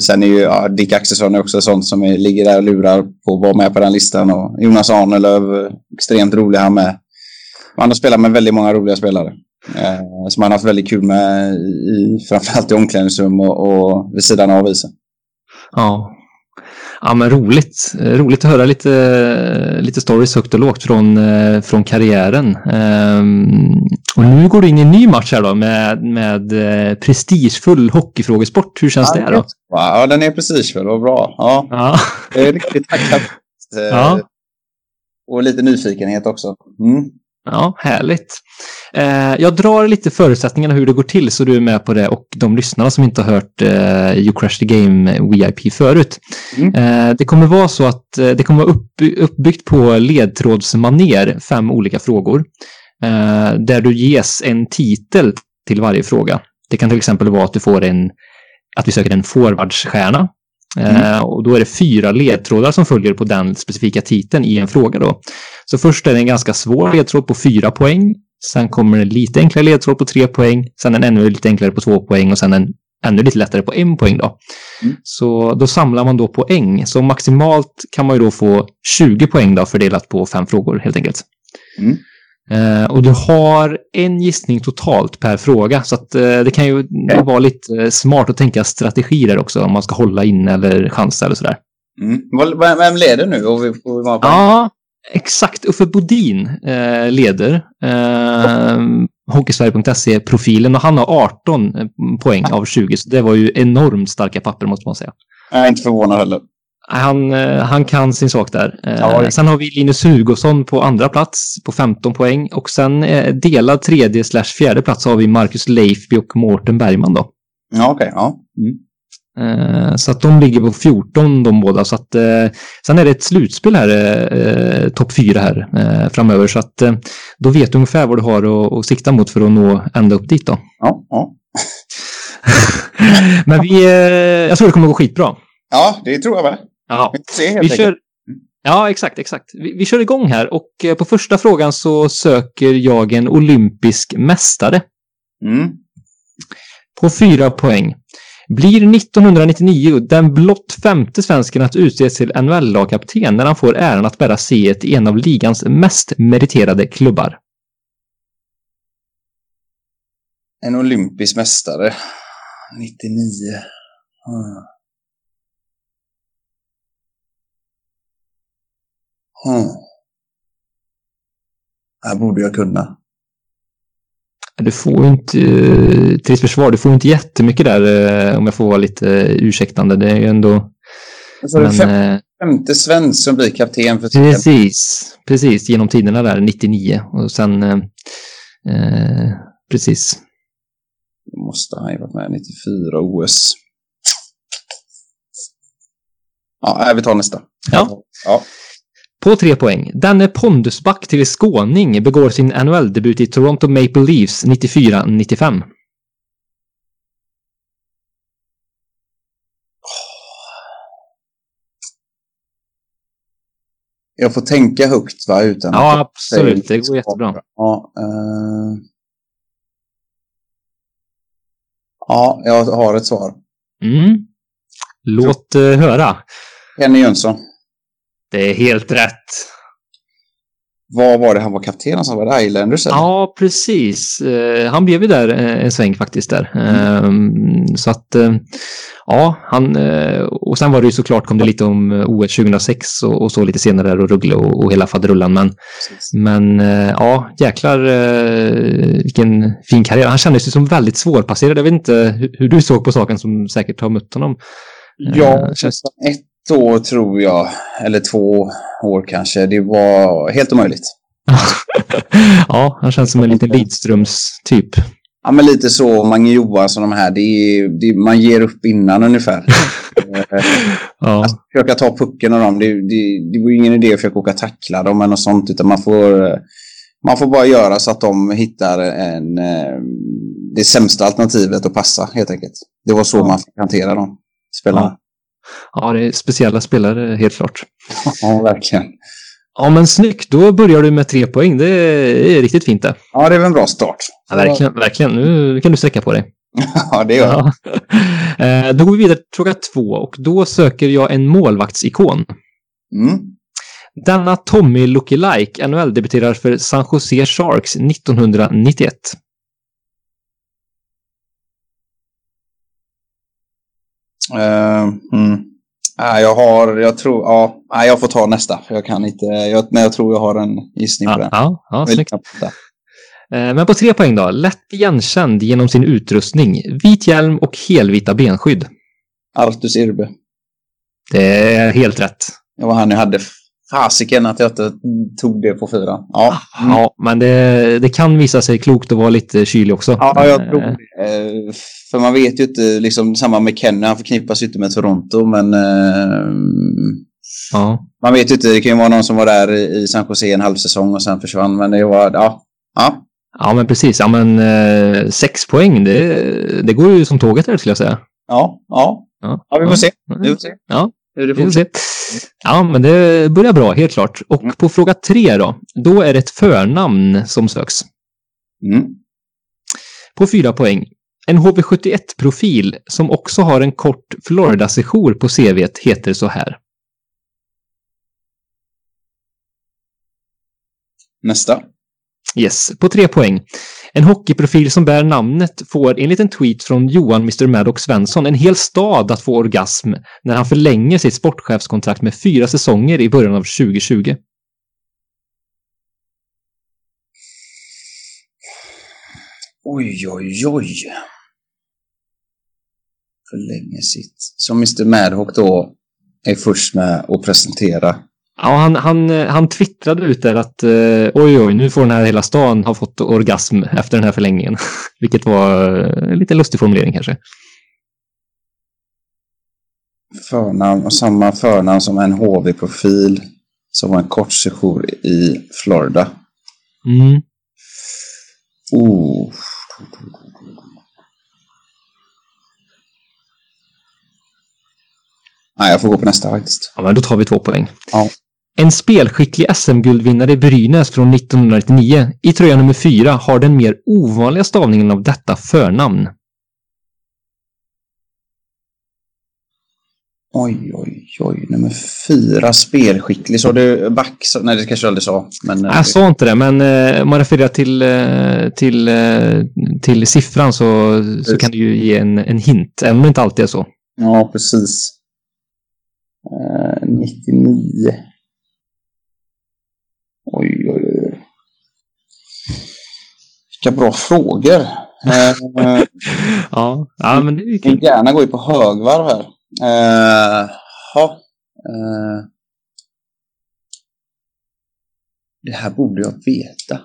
sen är ju ja, Dick Axelsson också sånt som är, ligger där och lurar på att vara med på den listan. Och Jonas Arnelöv, extremt rolig han med. Man har spelat med väldigt många roliga spelare. Eh, som han haft väldigt kul med i, framförallt i omklädningsrum och, och vid sidan av isen. Ja. Ja men roligt. Roligt att höra lite, lite stories högt och lågt från, eh, från karriären. Um, och nu går du in i en ny match här då med, med eh, prestigefull hockeyfrågesport. Hur känns ja, det då? Ja, den är prestigefull och bra. Ja. ja. Det är riktigt tacksamt. Ja. Och lite nyfikenhet också. Mm. Ja, härligt. Eh, jag drar lite förutsättningarna hur det går till så du är med på det och de lyssnarna som inte har hört eh, You Crash the Game VIP förut. Mm. Eh, det kommer vara så att det kommer vara uppbyggt på ledtrådsmaner, fem olika frågor. där du ges en titel till varje fråga. Det kan till exempel vara att du får en, att vi söker en forwardsstjärna. Mm. och då är det fyra ledtrådar som följer på den specifika titeln i en fråga då. Så först är det en ganska svår ledtråd på fyra poäng. Sen kommer en lite enklare ledtråd på tre poäng. Sen en ännu lite enklare på två poäng och sen en ännu lite lättare på en poäng då. Mm. Så då samlar man då poäng. Så maximalt kan man ju då få 20 poäng då fördelat på fem frågor helt enkelt. Mm. Eh, och du har en gissning totalt per fråga så att eh, det kan ju okay. vara lite eh, smart att tänka strategi där också om man ska hålla in eller chansa eller sådär. Mm. Vem leder nu? Och vi, och ja, exakt. Uffe Bodin eh, leder. Eh, Hockeysverige.se-profilen och han har 18 poäng av 20. Så det var ju enormt starka papper måste man säga. Jag är inte förvånad heller. Han, eh, han kan sin sak där. Eh, ja, sen har vi Linus Hugosson på andra plats på 15 poäng och sen eh, delad tredje slash fjärde plats har vi Marcus Leifby och Mårten Bergman då. Ja, okej. Okay, ja. Mm. Så att de ligger på 14 de båda. Så att, sen är det ett slutspel här, topp 4 här framöver. Så att då vet du ungefär vad du har att, att sikta mot för att nå ända upp dit då. Ja, ja. Men vi, jag tror det kommer att gå skitbra. Ja, det tror jag med. Ja, vi, kör... Ja, exakt, exakt. Vi, vi kör igång här och eh, på första frågan så söker jag en olympisk mästare. Mm. På fyra poäng. Blir 1999 den blott femte svensken att utses till NHL-lagkapten när han får äran att bära C i en av ligans mest meriterade klubbar? En olympisk mästare. 99. Mm. Hmm. Här borde jag kunna. Du får inte, eh, till försvar, du får inte jättemycket där eh, om jag får vara lite eh, ursäktande. Det är ju ändå... Så men, fem, femte svensk som blir kapten för Precis, precis. Genom tiderna där, 99. Och sen, eh, precis. Då måste han ju varit med 94 OS. Ja, vi tar nästa. Ja. ja. På tre poäng. Danne Pondusback till skåning begår sin NHL-debut i Toronto Maple Leafs 94-95. Jag får tänka högt va? Utan ja, absolut. Det går jättebra. Ja, uh... ja, jag har ett svar. Mm. Låt uh, höra. Kenny Jönsson. Det är helt rätt. Vad var det han var kapten som var det Islanders? Eller? Ja, precis. Uh, han blev ju där uh, en sväng faktiskt där. Mm. Uh, så att, eh, ja, han, och sen var det ju såklart kom det lite om OS 2006 och, så lite senare där och Ruggle och, och hela faderullan. Men, men ja, jäklar vilken fin karriär. Han kändes ju som väldigt svårpasserad. Jag vet inte hur, hur du såg på saken som säkert har mött honom. Ja, känns... ett år tror jag, eller två år kanske. Det var helt omöjligt. ja, han känns som en liten Lidströms-typ. Ja, men lite så. Mange Johansson, de här. Det är, det, man ger upp innan ungefär. ja. Alltså, försöka ta pucken av dem. Det, det, det var ingen idé att försöka åka tackla dem eller något sånt. Utan man får, man får bara göra så att de hittar en, eh, det sämsta alternativet att passa helt enkelt. Det var så ja. man fick hantera dem, spelarna. Ja. Ja, det är speciella spelare helt klart. Ja, verkligen. Ja, men snyggt. Då börjar du med tre poäng. Det är riktigt fint det. Ja, det är väl en bra start. Ja, verkligen, verkligen. Nu kan du sträcka på dig. ja, det gör jag. Ja. Eh, då går vi vidare till fråga två och då söker jag en målvaktsikon. Mm. Denna Tommy Lookalike NHL-debuterar för San Jose Sharks 1991. Mm. ah, jag har, jag tror, ja, ah, jag får ta nästa. Jag kan inte, jag, men jag tror jag har en gissning på den. Ja, ja snyggt. Eh, men på tre poäng då. Lätt igenkänd genom sin utrustning. Vit hjälm och helvita benskydd. Artus Irbe. Det är helt rätt. Det var han jag hade Fasiken att jag inte tog det på fyra. Ja, mm. ja men det, det kan visa sig klokt att vara lite kylig också. Ja, jag tror det. Eh, för man vet ju inte, liksom samma med Kenny, han förknippas ju inte med Toronto, men eh, ja. man vet ju inte, det kan ju vara någon som var där i San Jose en halv säsong och sen försvann, men det var, ja. ja. Ja, men precis. Ja, men eh, sex poäng, det, det går ju som tåget här skulle jag säga. Ja, ja. Ja, Ja, vi får se. Vi får se. Ja, Hur det fortsätter. Ja, men det börjar bra, helt klart. Och Mm. på fråga tre då, då är det ett förnamn som söks. Mm. På fyra poäng. En HV71-profil som också har en kort Florida-sejour på CVt heter så här. Nästa. Yes, på tre poäng. En hockeyprofil som bär namnet får enligt en tweet från Johan Mr. Maddox Svensson en hel stad att få orgasm när han förlänger sitt sportchefskontrakt med fyra säsonger i början av 2020. Oj, oj, oj. Förlänger sitt. Som Mr. Madhawk då är först med att presentera. Ja, han, han, han twittrade ut där att eh, oj, oj, nu får den här hela stan ha fått orgasm efter den här förlängningen. Vilket var eh, en lite lustig formulering kanske. Förnamn och samma förnamn som en HV-profil som har en kort sejour i Florida. Mm. Oh. Nej, jag får gå på nästa faktiskt. Ja, men då tar vi två poäng. Ja. En spelskicklig SM-guldvinnare i Brynäs från 1999 i tröja nummer fyra har den mer ovanliga stavningen av detta förnamn. Oj, oj, oj. Nummer fyra, spelskicklig. Så du back? Så, nej, det kanske jag aldrig sa. Men, eh, Jag sa inte det, men eh, man refererar till, eh, till, eh, till siffran så, så kan det ju ge en, en hint, även om det inte alltid är så. Ja, precis. Eh, 99. Oj, oj, oj. Vilka bra frågor. Eh, Ja, ja men det är kul. gärna gå in på högvarv här. Uh, ha. Eh, det här borde jag veta.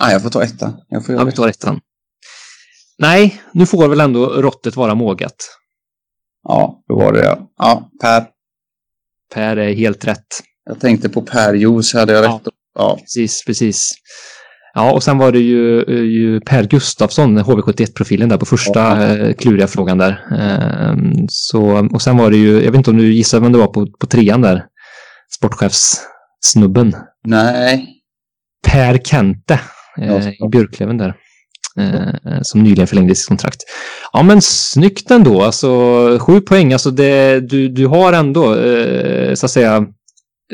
Ah, jag får ta ettan. Jag får Ja, vi det. tar ettan. Nej, nu får väl ändå råttet vara mågat. Ja, då var det ja. Ja, Per. Per är helt rätt. Jag tänkte på Per Juice, hade jag Ja. rätt? Ja. Precis, precis. Ja, och sen var det ju, eh, ju Per Gustafsson, HV71-profilen där på första Ja. eh, kluriga frågan där. Ehm, så, och sen var det ju, jag vet inte om du gissar vem det var på, på trean där, sportchefssnubben. Nej. Per Kente eh, Ja. i Björklöven där. Eh, som nyligen förlängde sitt kontrakt. Ja men snyggt ändå, alltså sju poäng, alltså det, du, du har ändå eh, så att säga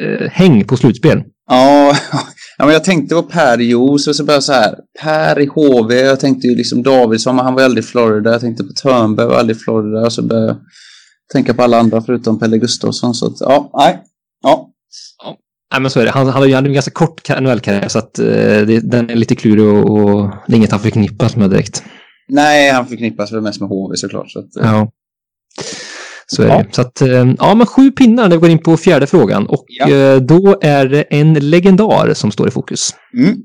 eh, häng på slutspel. Ja, ja, men jag tänkte på Per Juice och så började jag så här. Per i HV, jag tänkte ju liksom Davidsson, men han var aldrig i Florida. Jag tänkte på Törnberg, var aldrig i Florida. Och så började jag tänka på alla andra förutom Pelle Gustafsson. Så att, ja, nej. Ja, Nej men så är det, han, han hade en ganska kort NHL-karriär så att eh, det, den är lite klurig och, och det är inget han förknippas med direkt. nej, han förknippas väl mest med HV såklart. Så att, Ja. Så Ja. Så att, eh, ja men sju pinnar när vi går in på fjärde frågan och Ja. eh, då är det en legendar som står i fokus. mm.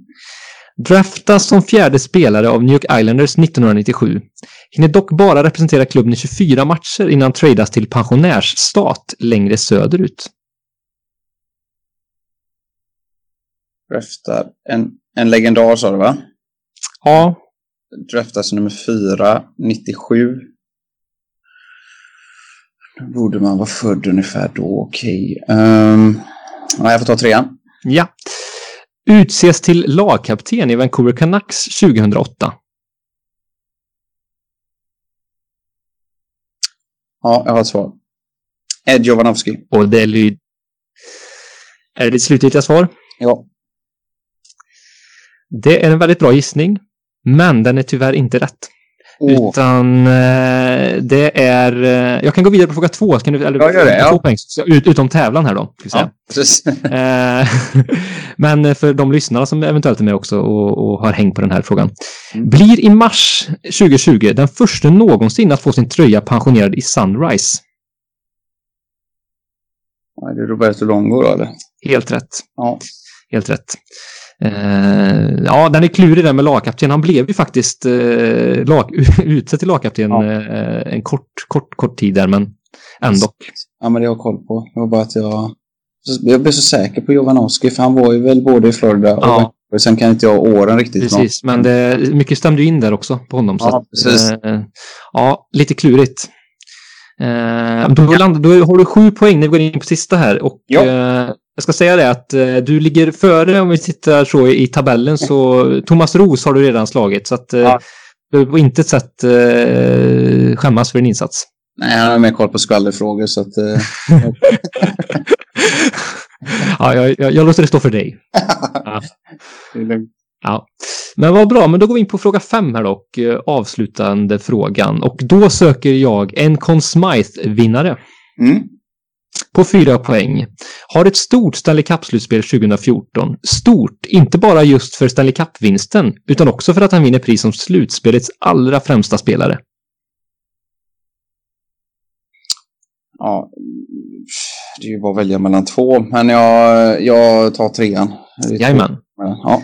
Draftas som fjärde spelare av New York Islanders 1997. Hinner dock bara representera klubben i 24 matcher innan tradas till pensionärsstat längre söderut. Draftar en, en legendar sa du va? Ja, Draftas nummer fyra, 97. Borde man vara född ungefär då, okej. Um, ja, jag får ta trean. ja. Utses till lagkapten i Vancouver Canucks 2008. Ja, jag har ett svar. Ed Jovanovski. Och det lyder... Är det ditt slutgiltiga svar? Ja. Det är en väldigt bra gissning, men den är tyvärr inte rätt. Åh, Utan eh, det är... Eh, jag kan gå vidare på fråga två. Kan du, eller, Ja, gör det, ja. Poäng, ut, utom tävlan här då. Ja. Eh, Men för de lyssnarna som eventuellt är med också och, och har hängt på den här frågan. Mm. Blir i mars 2020 den första någonsin att få sin tröja pensionerad i Sunrise. Ja, det är Roberto Longo då, eller? Helt rätt. Ja. Helt rätt. Eh, ja, den är klurig där med lagkapten. Han blev ju faktiskt eh, lag, utsedd till lagkapten Ja. eh, en kort, kort, kort tid där, men ändå. Ja, men det har jag koll på. Det var bara att jag... Jag blev så säker på Jovanovski, för han var ju väl både i Florida och Ja, Och sen kan inte jag åren riktigt. Precis, men det, mycket stämde ju in där också på honom. Ja, så att, precis. eh, ja, lite klurigt. Eh, då, land, då har du sju poäng när vi går in på sista här. Och Ja. eh, jag ska säga det att eh, du ligger före om vi tittar så i tabellen så Thomas Ros har du redan slagit. Så att eh, Ja. du på intet sätt eh, skämmas för din insats. Nej, han har mer koll på skvallerfrågor så att... Eh, ja, jag, jag, jag låter det stå för dig. lugnt. Ja, men vad bra. Men då går vi in på fråga fem här då, och eh, avslutande frågan. Och då söker jag en Conn Smythe-vinnare mm. På fyra poäng. Har ett stort Stanley Cup-slutspel 2014. Stort, inte bara just för Stanley Cup-vinsten, utan också för att han vinner pris som slutspelets allra främsta spelare. Ja, det är ju bara att välja mellan två, men jag, jag tar trean. Jajamän. Ja.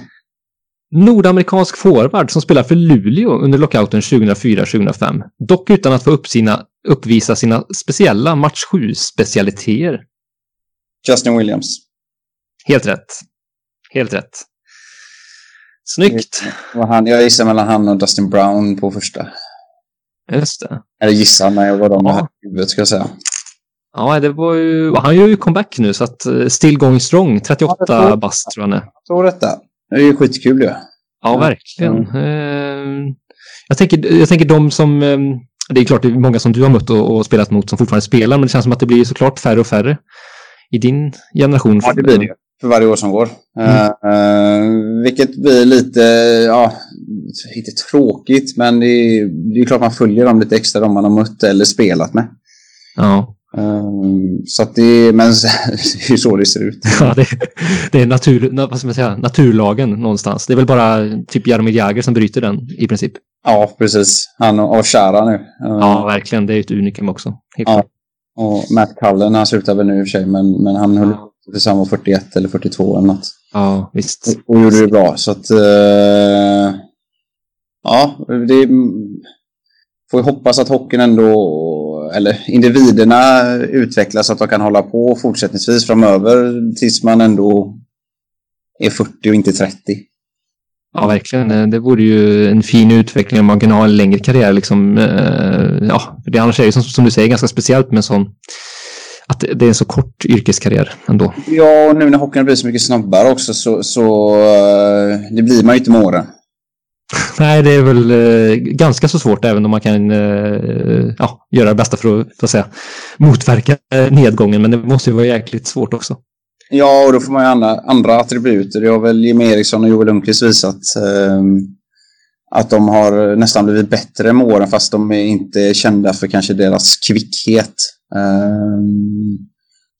Nordamerikansk forward som spelar för Luleå under lockouten 2004-2005. Dock utan att få upp sina, uppvisa sina speciella match 7-specialiteter. Justin Williams. Helt rätt. Helt rätt. Snyggt. Vad Han, jag gissar mellan han och Dustin Brown på första. Just det. Eller gissar, jag var de Ja. i huvudet ska jag säga. Ja, det var ju... Han gör ju comeback nu så att eh, still going strong. 38 Ja, det tror- bast tror jag han är. Så detta. Det är ju skitkul ju. Ja, Ja. verkligen. Eh, Jag tänker, jag tänker de som... eh, Det är klart det är många som du har mött och, och spelat mot som fortfarande spelar, men det känns som att det blir såklart färre och färre i din generation. Ja, det blir det. För varje år som går. Eh, eh, vilket blir lite, ja, inte tråkigt, men det är, det är klart man följer dem lite extra, de man har mött eller spelat med. Ja, Eh, så att det, men det är ju så det ser ut. ja det, det är natur, na- vad ska man säga, naturlagen någonstans. Det är väl bara typ Jaromir Jagr som bryter den i princip. Ja, precis. Han och, och Chara nu. Eh, Ja, verkligen. Det är ett unikum också. Ja. Och Matt Cullen, han slutar väl nu i och för sig, men, men han höll tills han var 41 eller 42 eller något. ja visst. Och gjorde det bra, så att... eh, ja, det... Får vi hoppas att hockeyn ändå, eller individerna utvecklas så att de kan hålla på fortsättningsvis framöver tills man ändå är 40 och inte 30. Ja, verkligen. Det vore ju en fin utveckling om man kan ha en längre karriär. Liksom, eh, ja, det annars är det som, som du säger ganska speciellt med en sån att det det är en så kort yrkeskarriär ändå. Ja, och nu när hockeyn blir så mycket snabbare också så, så eh, det blir man ju inte med åren. Nej, det är väl eh, ganska så svårt även om man kan eh, ja, göra det bästa för att, för att säga, motverka eh, nedgången. Men det måste ju vara jäkligt svårt också. Ja, och då får man ju andra, andra attribut. Det har väl Jimmie Eriksson och Joel Lundqvist visat. Eh, att de har nästan blivit bättre med åren fast de är inte kända för kanske deras kvickhet. Ehm,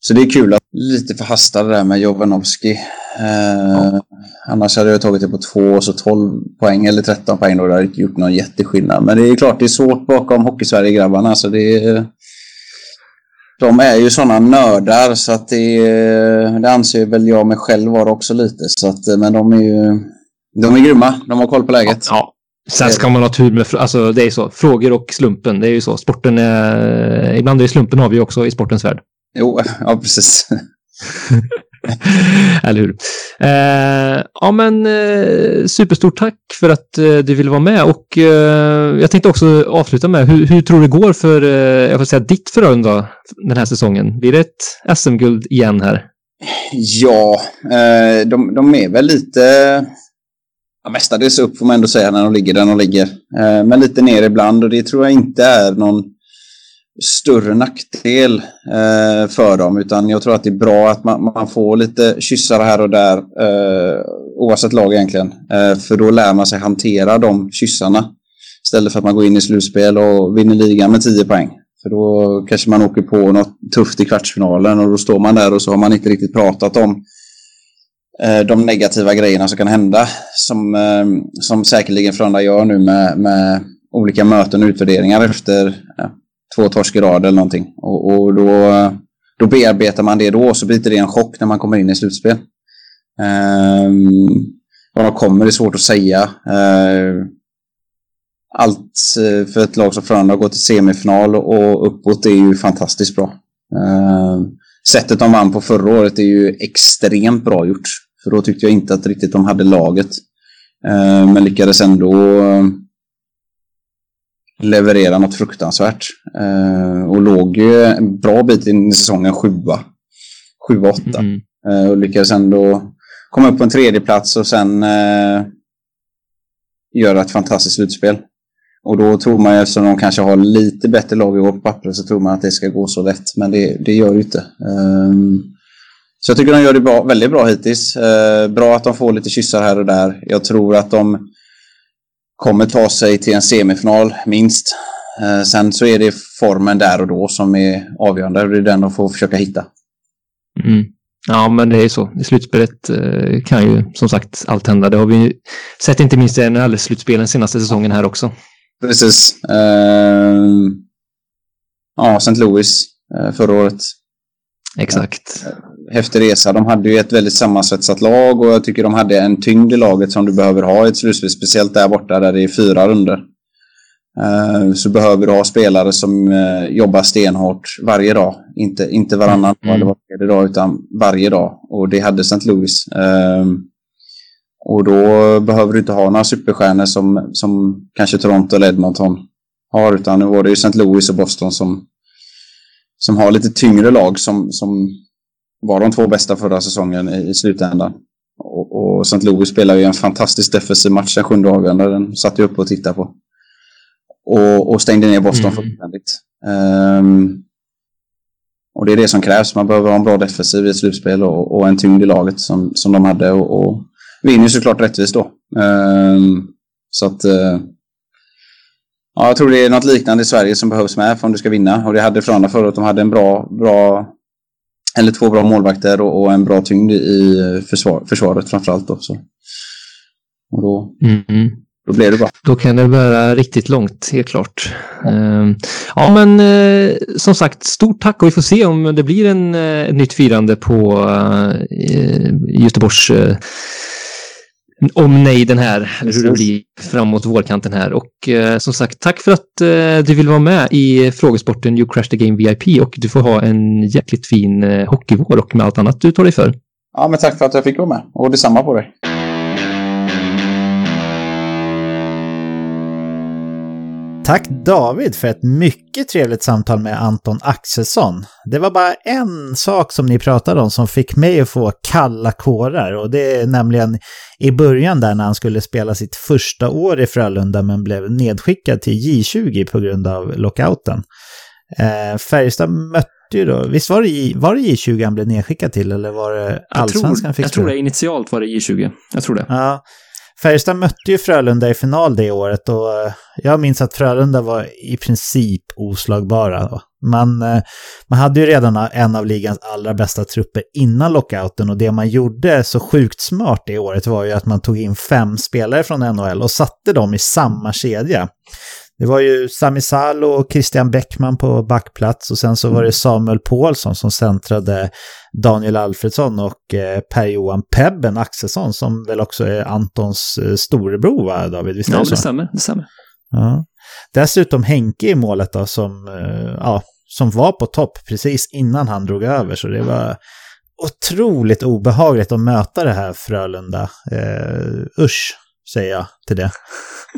så det är kul att lite förhastade där med Jovanovski. Ehm, Annars hade jag tagit det på två och så 12 poäng eller 13 poäng då. Det hade inte gjort någon jätteskillnad. Men det är klart det är svårt bakom Hockeysverige-grabbarna. Så det är, de är ju sådana nördar så att det, det anser väl jag mig själv vara också lite. Så att, men de är ju de är grymma. De har koll på läget. Ja. Sen ska man ha tur med, alltså det är så, frågor och slumpen, det är ju så. Sporten är, ibland är slumpen har vi också i sportens värld. Jo, ja precis. Eller hur? Eh, ja, men eh, superstort tack för att eh, du ville vara med och eh, jag tänkte också avsluta med hur, hur tror du det går för, eh, jag får säga ditt Frölunda den här säsongen? Blir det ett SM-guld igen här? Ja, eh, de, de är väl lite... Ja, mestadels upp får man ändå säga när de ligger där de ligger. Men lite ner ibland och det tror jag inte är någon större nackdel eh, för dem. Utan jag tror att det är bra att man, man får lite kyssar här och där eh, oavsett lag egentligen. Eh, för då lär man sig hantera de kyssarna. Istället för att man går in i slutspel och vinner ligan med 10 poäng. För då kanske man åker på något tufft i kvartsfinalen och då står man där och så har man inte riktigt pratat om eh, de negativa grejerna som kan hända. Som, eh, som säkerligen Frölunda gör nu med, med olika möten och utvärderingar efter ja, två torsk i rad eller någonting. Och, och då, då bearbetar man det då och så blir det en chock när man kommer in i slutspel. Um, vad de kommer är svårt att säga. Ehm, eh, allt för ett lag som Frölunda har gått till semifinal och uppåt är ju fantastiskt bra. Eh, sättet de vann på förra året är ju extremt bra gjort. För då tyckte jag inte att riktigt de hade laget. Ehm, men lyckades ändå leverera något fruktansvärt. Och låg ju en bra bit in i säsongen sjua. Sjua, åtta. Mm. Och lyckades ändå komma upp på en tredje plats och sen göra ett fantastiskt slutspel. Och då tror man ju, eftersom de kanske har lite bättre lag i år på pappret, så tror man att det ska gå så lätt. Men det, det gör det inte. Um, så jag tycker de gör det bra, väldigt bra hittills. Uh, bra att de får lite kyssar här och där. Jag tror att de kommer ta sig till en semifinal, minst. Uh, sen så är det formen där och då som är avgörande. Det är den de får försöka hitta. Mm. Ja, men det är så. I slutspelet uh, kan ju som sagt allt hända. Det har vi sett inte minst i NHL-slutspelen senaste säsongen här också. Precis. Uh, ja, St. Louis förra året. Exakt. Häftig resa. De hade ju ett väldigt sammansvetsat lag och jag tycker de hade en tyngd i laget som du behöver ha i ett slutspel. Speciellt där borta där det är fyra runder. Så behöver du ha spelare som jobbar stenhårt varje dag. Inte, inte varannan eller varje dag utan varje dag. Och det hade St. Louis. Och då behöver du inte ha några superstjärnor som, som kanske Toronto eller Edmonton har. Utan nu var det ju St. Louis och Boston som, som har lite tyngre lag som, som var de två bästa förra säsongen i, i slutändan. Och, och St. Louis spelar ju en fantastisk defensiv match den sjunde avgörande. Den satt jag upp och tittade på. Och, och stängde ner Boston mm. fullständigt. Um, och det är det som krävs. Man behöver ha en bra defensiv i ett slutspel och, och en tyngd i laget som, som de hade. Och, och vinner såklart rättvist då. Ehm, så att... Eh, ja, jag tror det är något liknande i Sverige som behövs med för om du ska vinna. Och det hade Frölunda året. De hade en bra, bra eller två bra målvakter och, och en bra tyngd i försvar, försvaret framförallt. Då, så. Och då, mm. då blev det bra. Då kan det bära riktigt långt, helt klart. Uh, ja, men uh, som sagt, stort tack och vi får se om det blir en, uh, ett nytt firande på uh, Göteborgs om nejden här, eller hur det blir framåt vårkanten här. Och eh, som sagt, tack för att eh, du vill vara med i frågesporten You Crash the Game VIP och du får ha en jäkligt fin eh, hockeyvår och med allt annat du tar dig för. Ja, men tack för att jag fick vara med och detsamma på dig. Tack David för ett mycket trevligt samtal med Anton Axelsson. Det var bara en sak som ni pratade om som fick mig att få kalla kårar och det är nämligen i början där när han skulle spela sitt första år i Frölunda men blev nedskickad till J20 på grund av lockouten. Eh, Färjestad mötte ju då, visst var det, var det J20 han blev nedskickad till eller var det allsvenskan jag tror, Jag tror det, initialt var det J20. Jag tror det. Ja, Färjestad mötte ju Frölunda i final det året och eh, jag minns att Frölunda var i princip oslagbara. Man, eh, man hade ju redan en av ligans allra bästa trupper innan lockouten och det man gjorde så sjukt smart det året var ju att man tog in fem spelare från NHL och satte dem i samma kedja. Det var ju Sami Salo och Christian Bäckman på backplats och sen så var det Samuel Paulsson som centrade Daniel Alfredsson och eh, Per-Johan Pebben Axelsson som väl också är Antons eh, storebror va David? Visst ja, det, det stämmer. Det stämmer. Ja. Dessutom Henke i målet då som, eh, ja, som var på topp precis innan han drog över så det var otroligt obehagligt att möta det här Frölunda. Eh, usch, säger jag till det.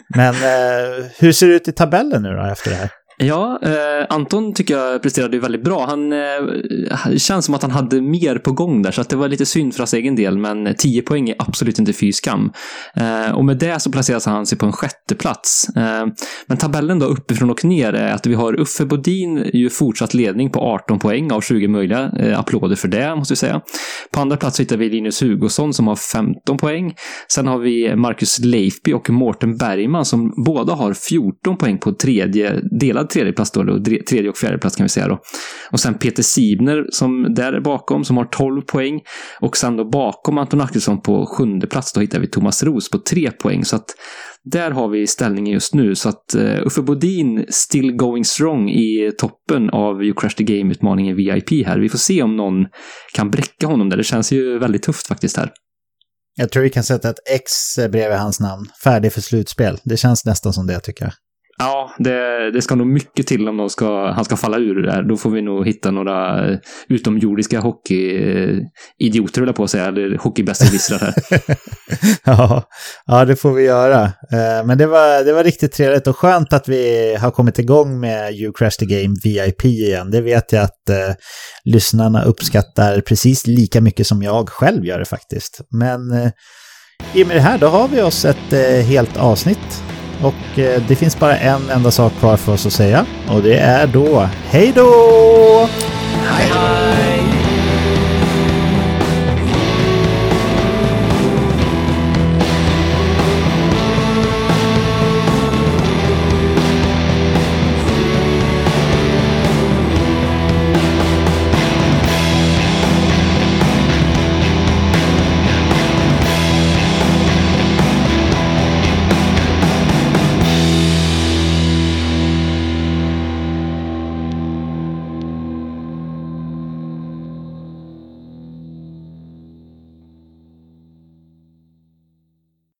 Men eh, hur ser det ut i tabellen nu då efter det här? Ja, eh, Anton tycker jag presterade väldigt bra. Han eh, känns som att han hade mer på gång där, så att det var lite synd för hans egen del, men 10 poäng är absolut inte fy skam. Eh, och med det så placeras han sig på en sjätte plats. Eh, men tabellen då uppifrån och ner är att vi har Uffe Bodin ju fortsatt ledning på 18 poäng av 20 möjliga. Eh, applåder för det, måste vi säga. På andra plats hittar vi Linus Hugosson som har 15 poäng. Sen har vi Marcus Leifby och Mårten Bergman som båda har 14 poäng på tredje delad tredje tredjeplats då, då, tredje och fjärde plats kan vi säga då. Och sen Peter Sibner som där är bakom, som har 12 poäng. Och sen då bakom Anton Axelsson på sjunde plats, då hittar vi Thomas Ros på tre poäng. Så att där har vi ställningen just nu. Så att uh, Uffe Bodin still going strong i toppen av You Crash the Game-utmaningen VIP här. Vi får se om någon kan bräcka honom där. Det känns ju väldigt tufft faktiskt här. Jag tror vi kan sätta ett X bredvid hans namn. Färdig för slutspel. Det känns nästan som det tycker jag. Ja, det, det ska nog mycket till om de ska, han ska falla ur det där. Då får vi nog hitta några eh, utomjordiska hockeyidioter, höll jag på att säga, eller hockeybässerwissrar här. ja, ja, det får vi göra. Eh, men det var, det var riktigt trevligt och skönt att vi har kommit igång med You Crash the Game VIP igen. Det vet jag att eh, lyssnarna uppskattar precis lika mycket som jag själv gör det faktiskt. Men eh, i och med det här, då har vi oss ett eh, helt avsnitt och eh, det finns bara en enda sak kvar för oss att säga och det är då hej då! Hej, hej!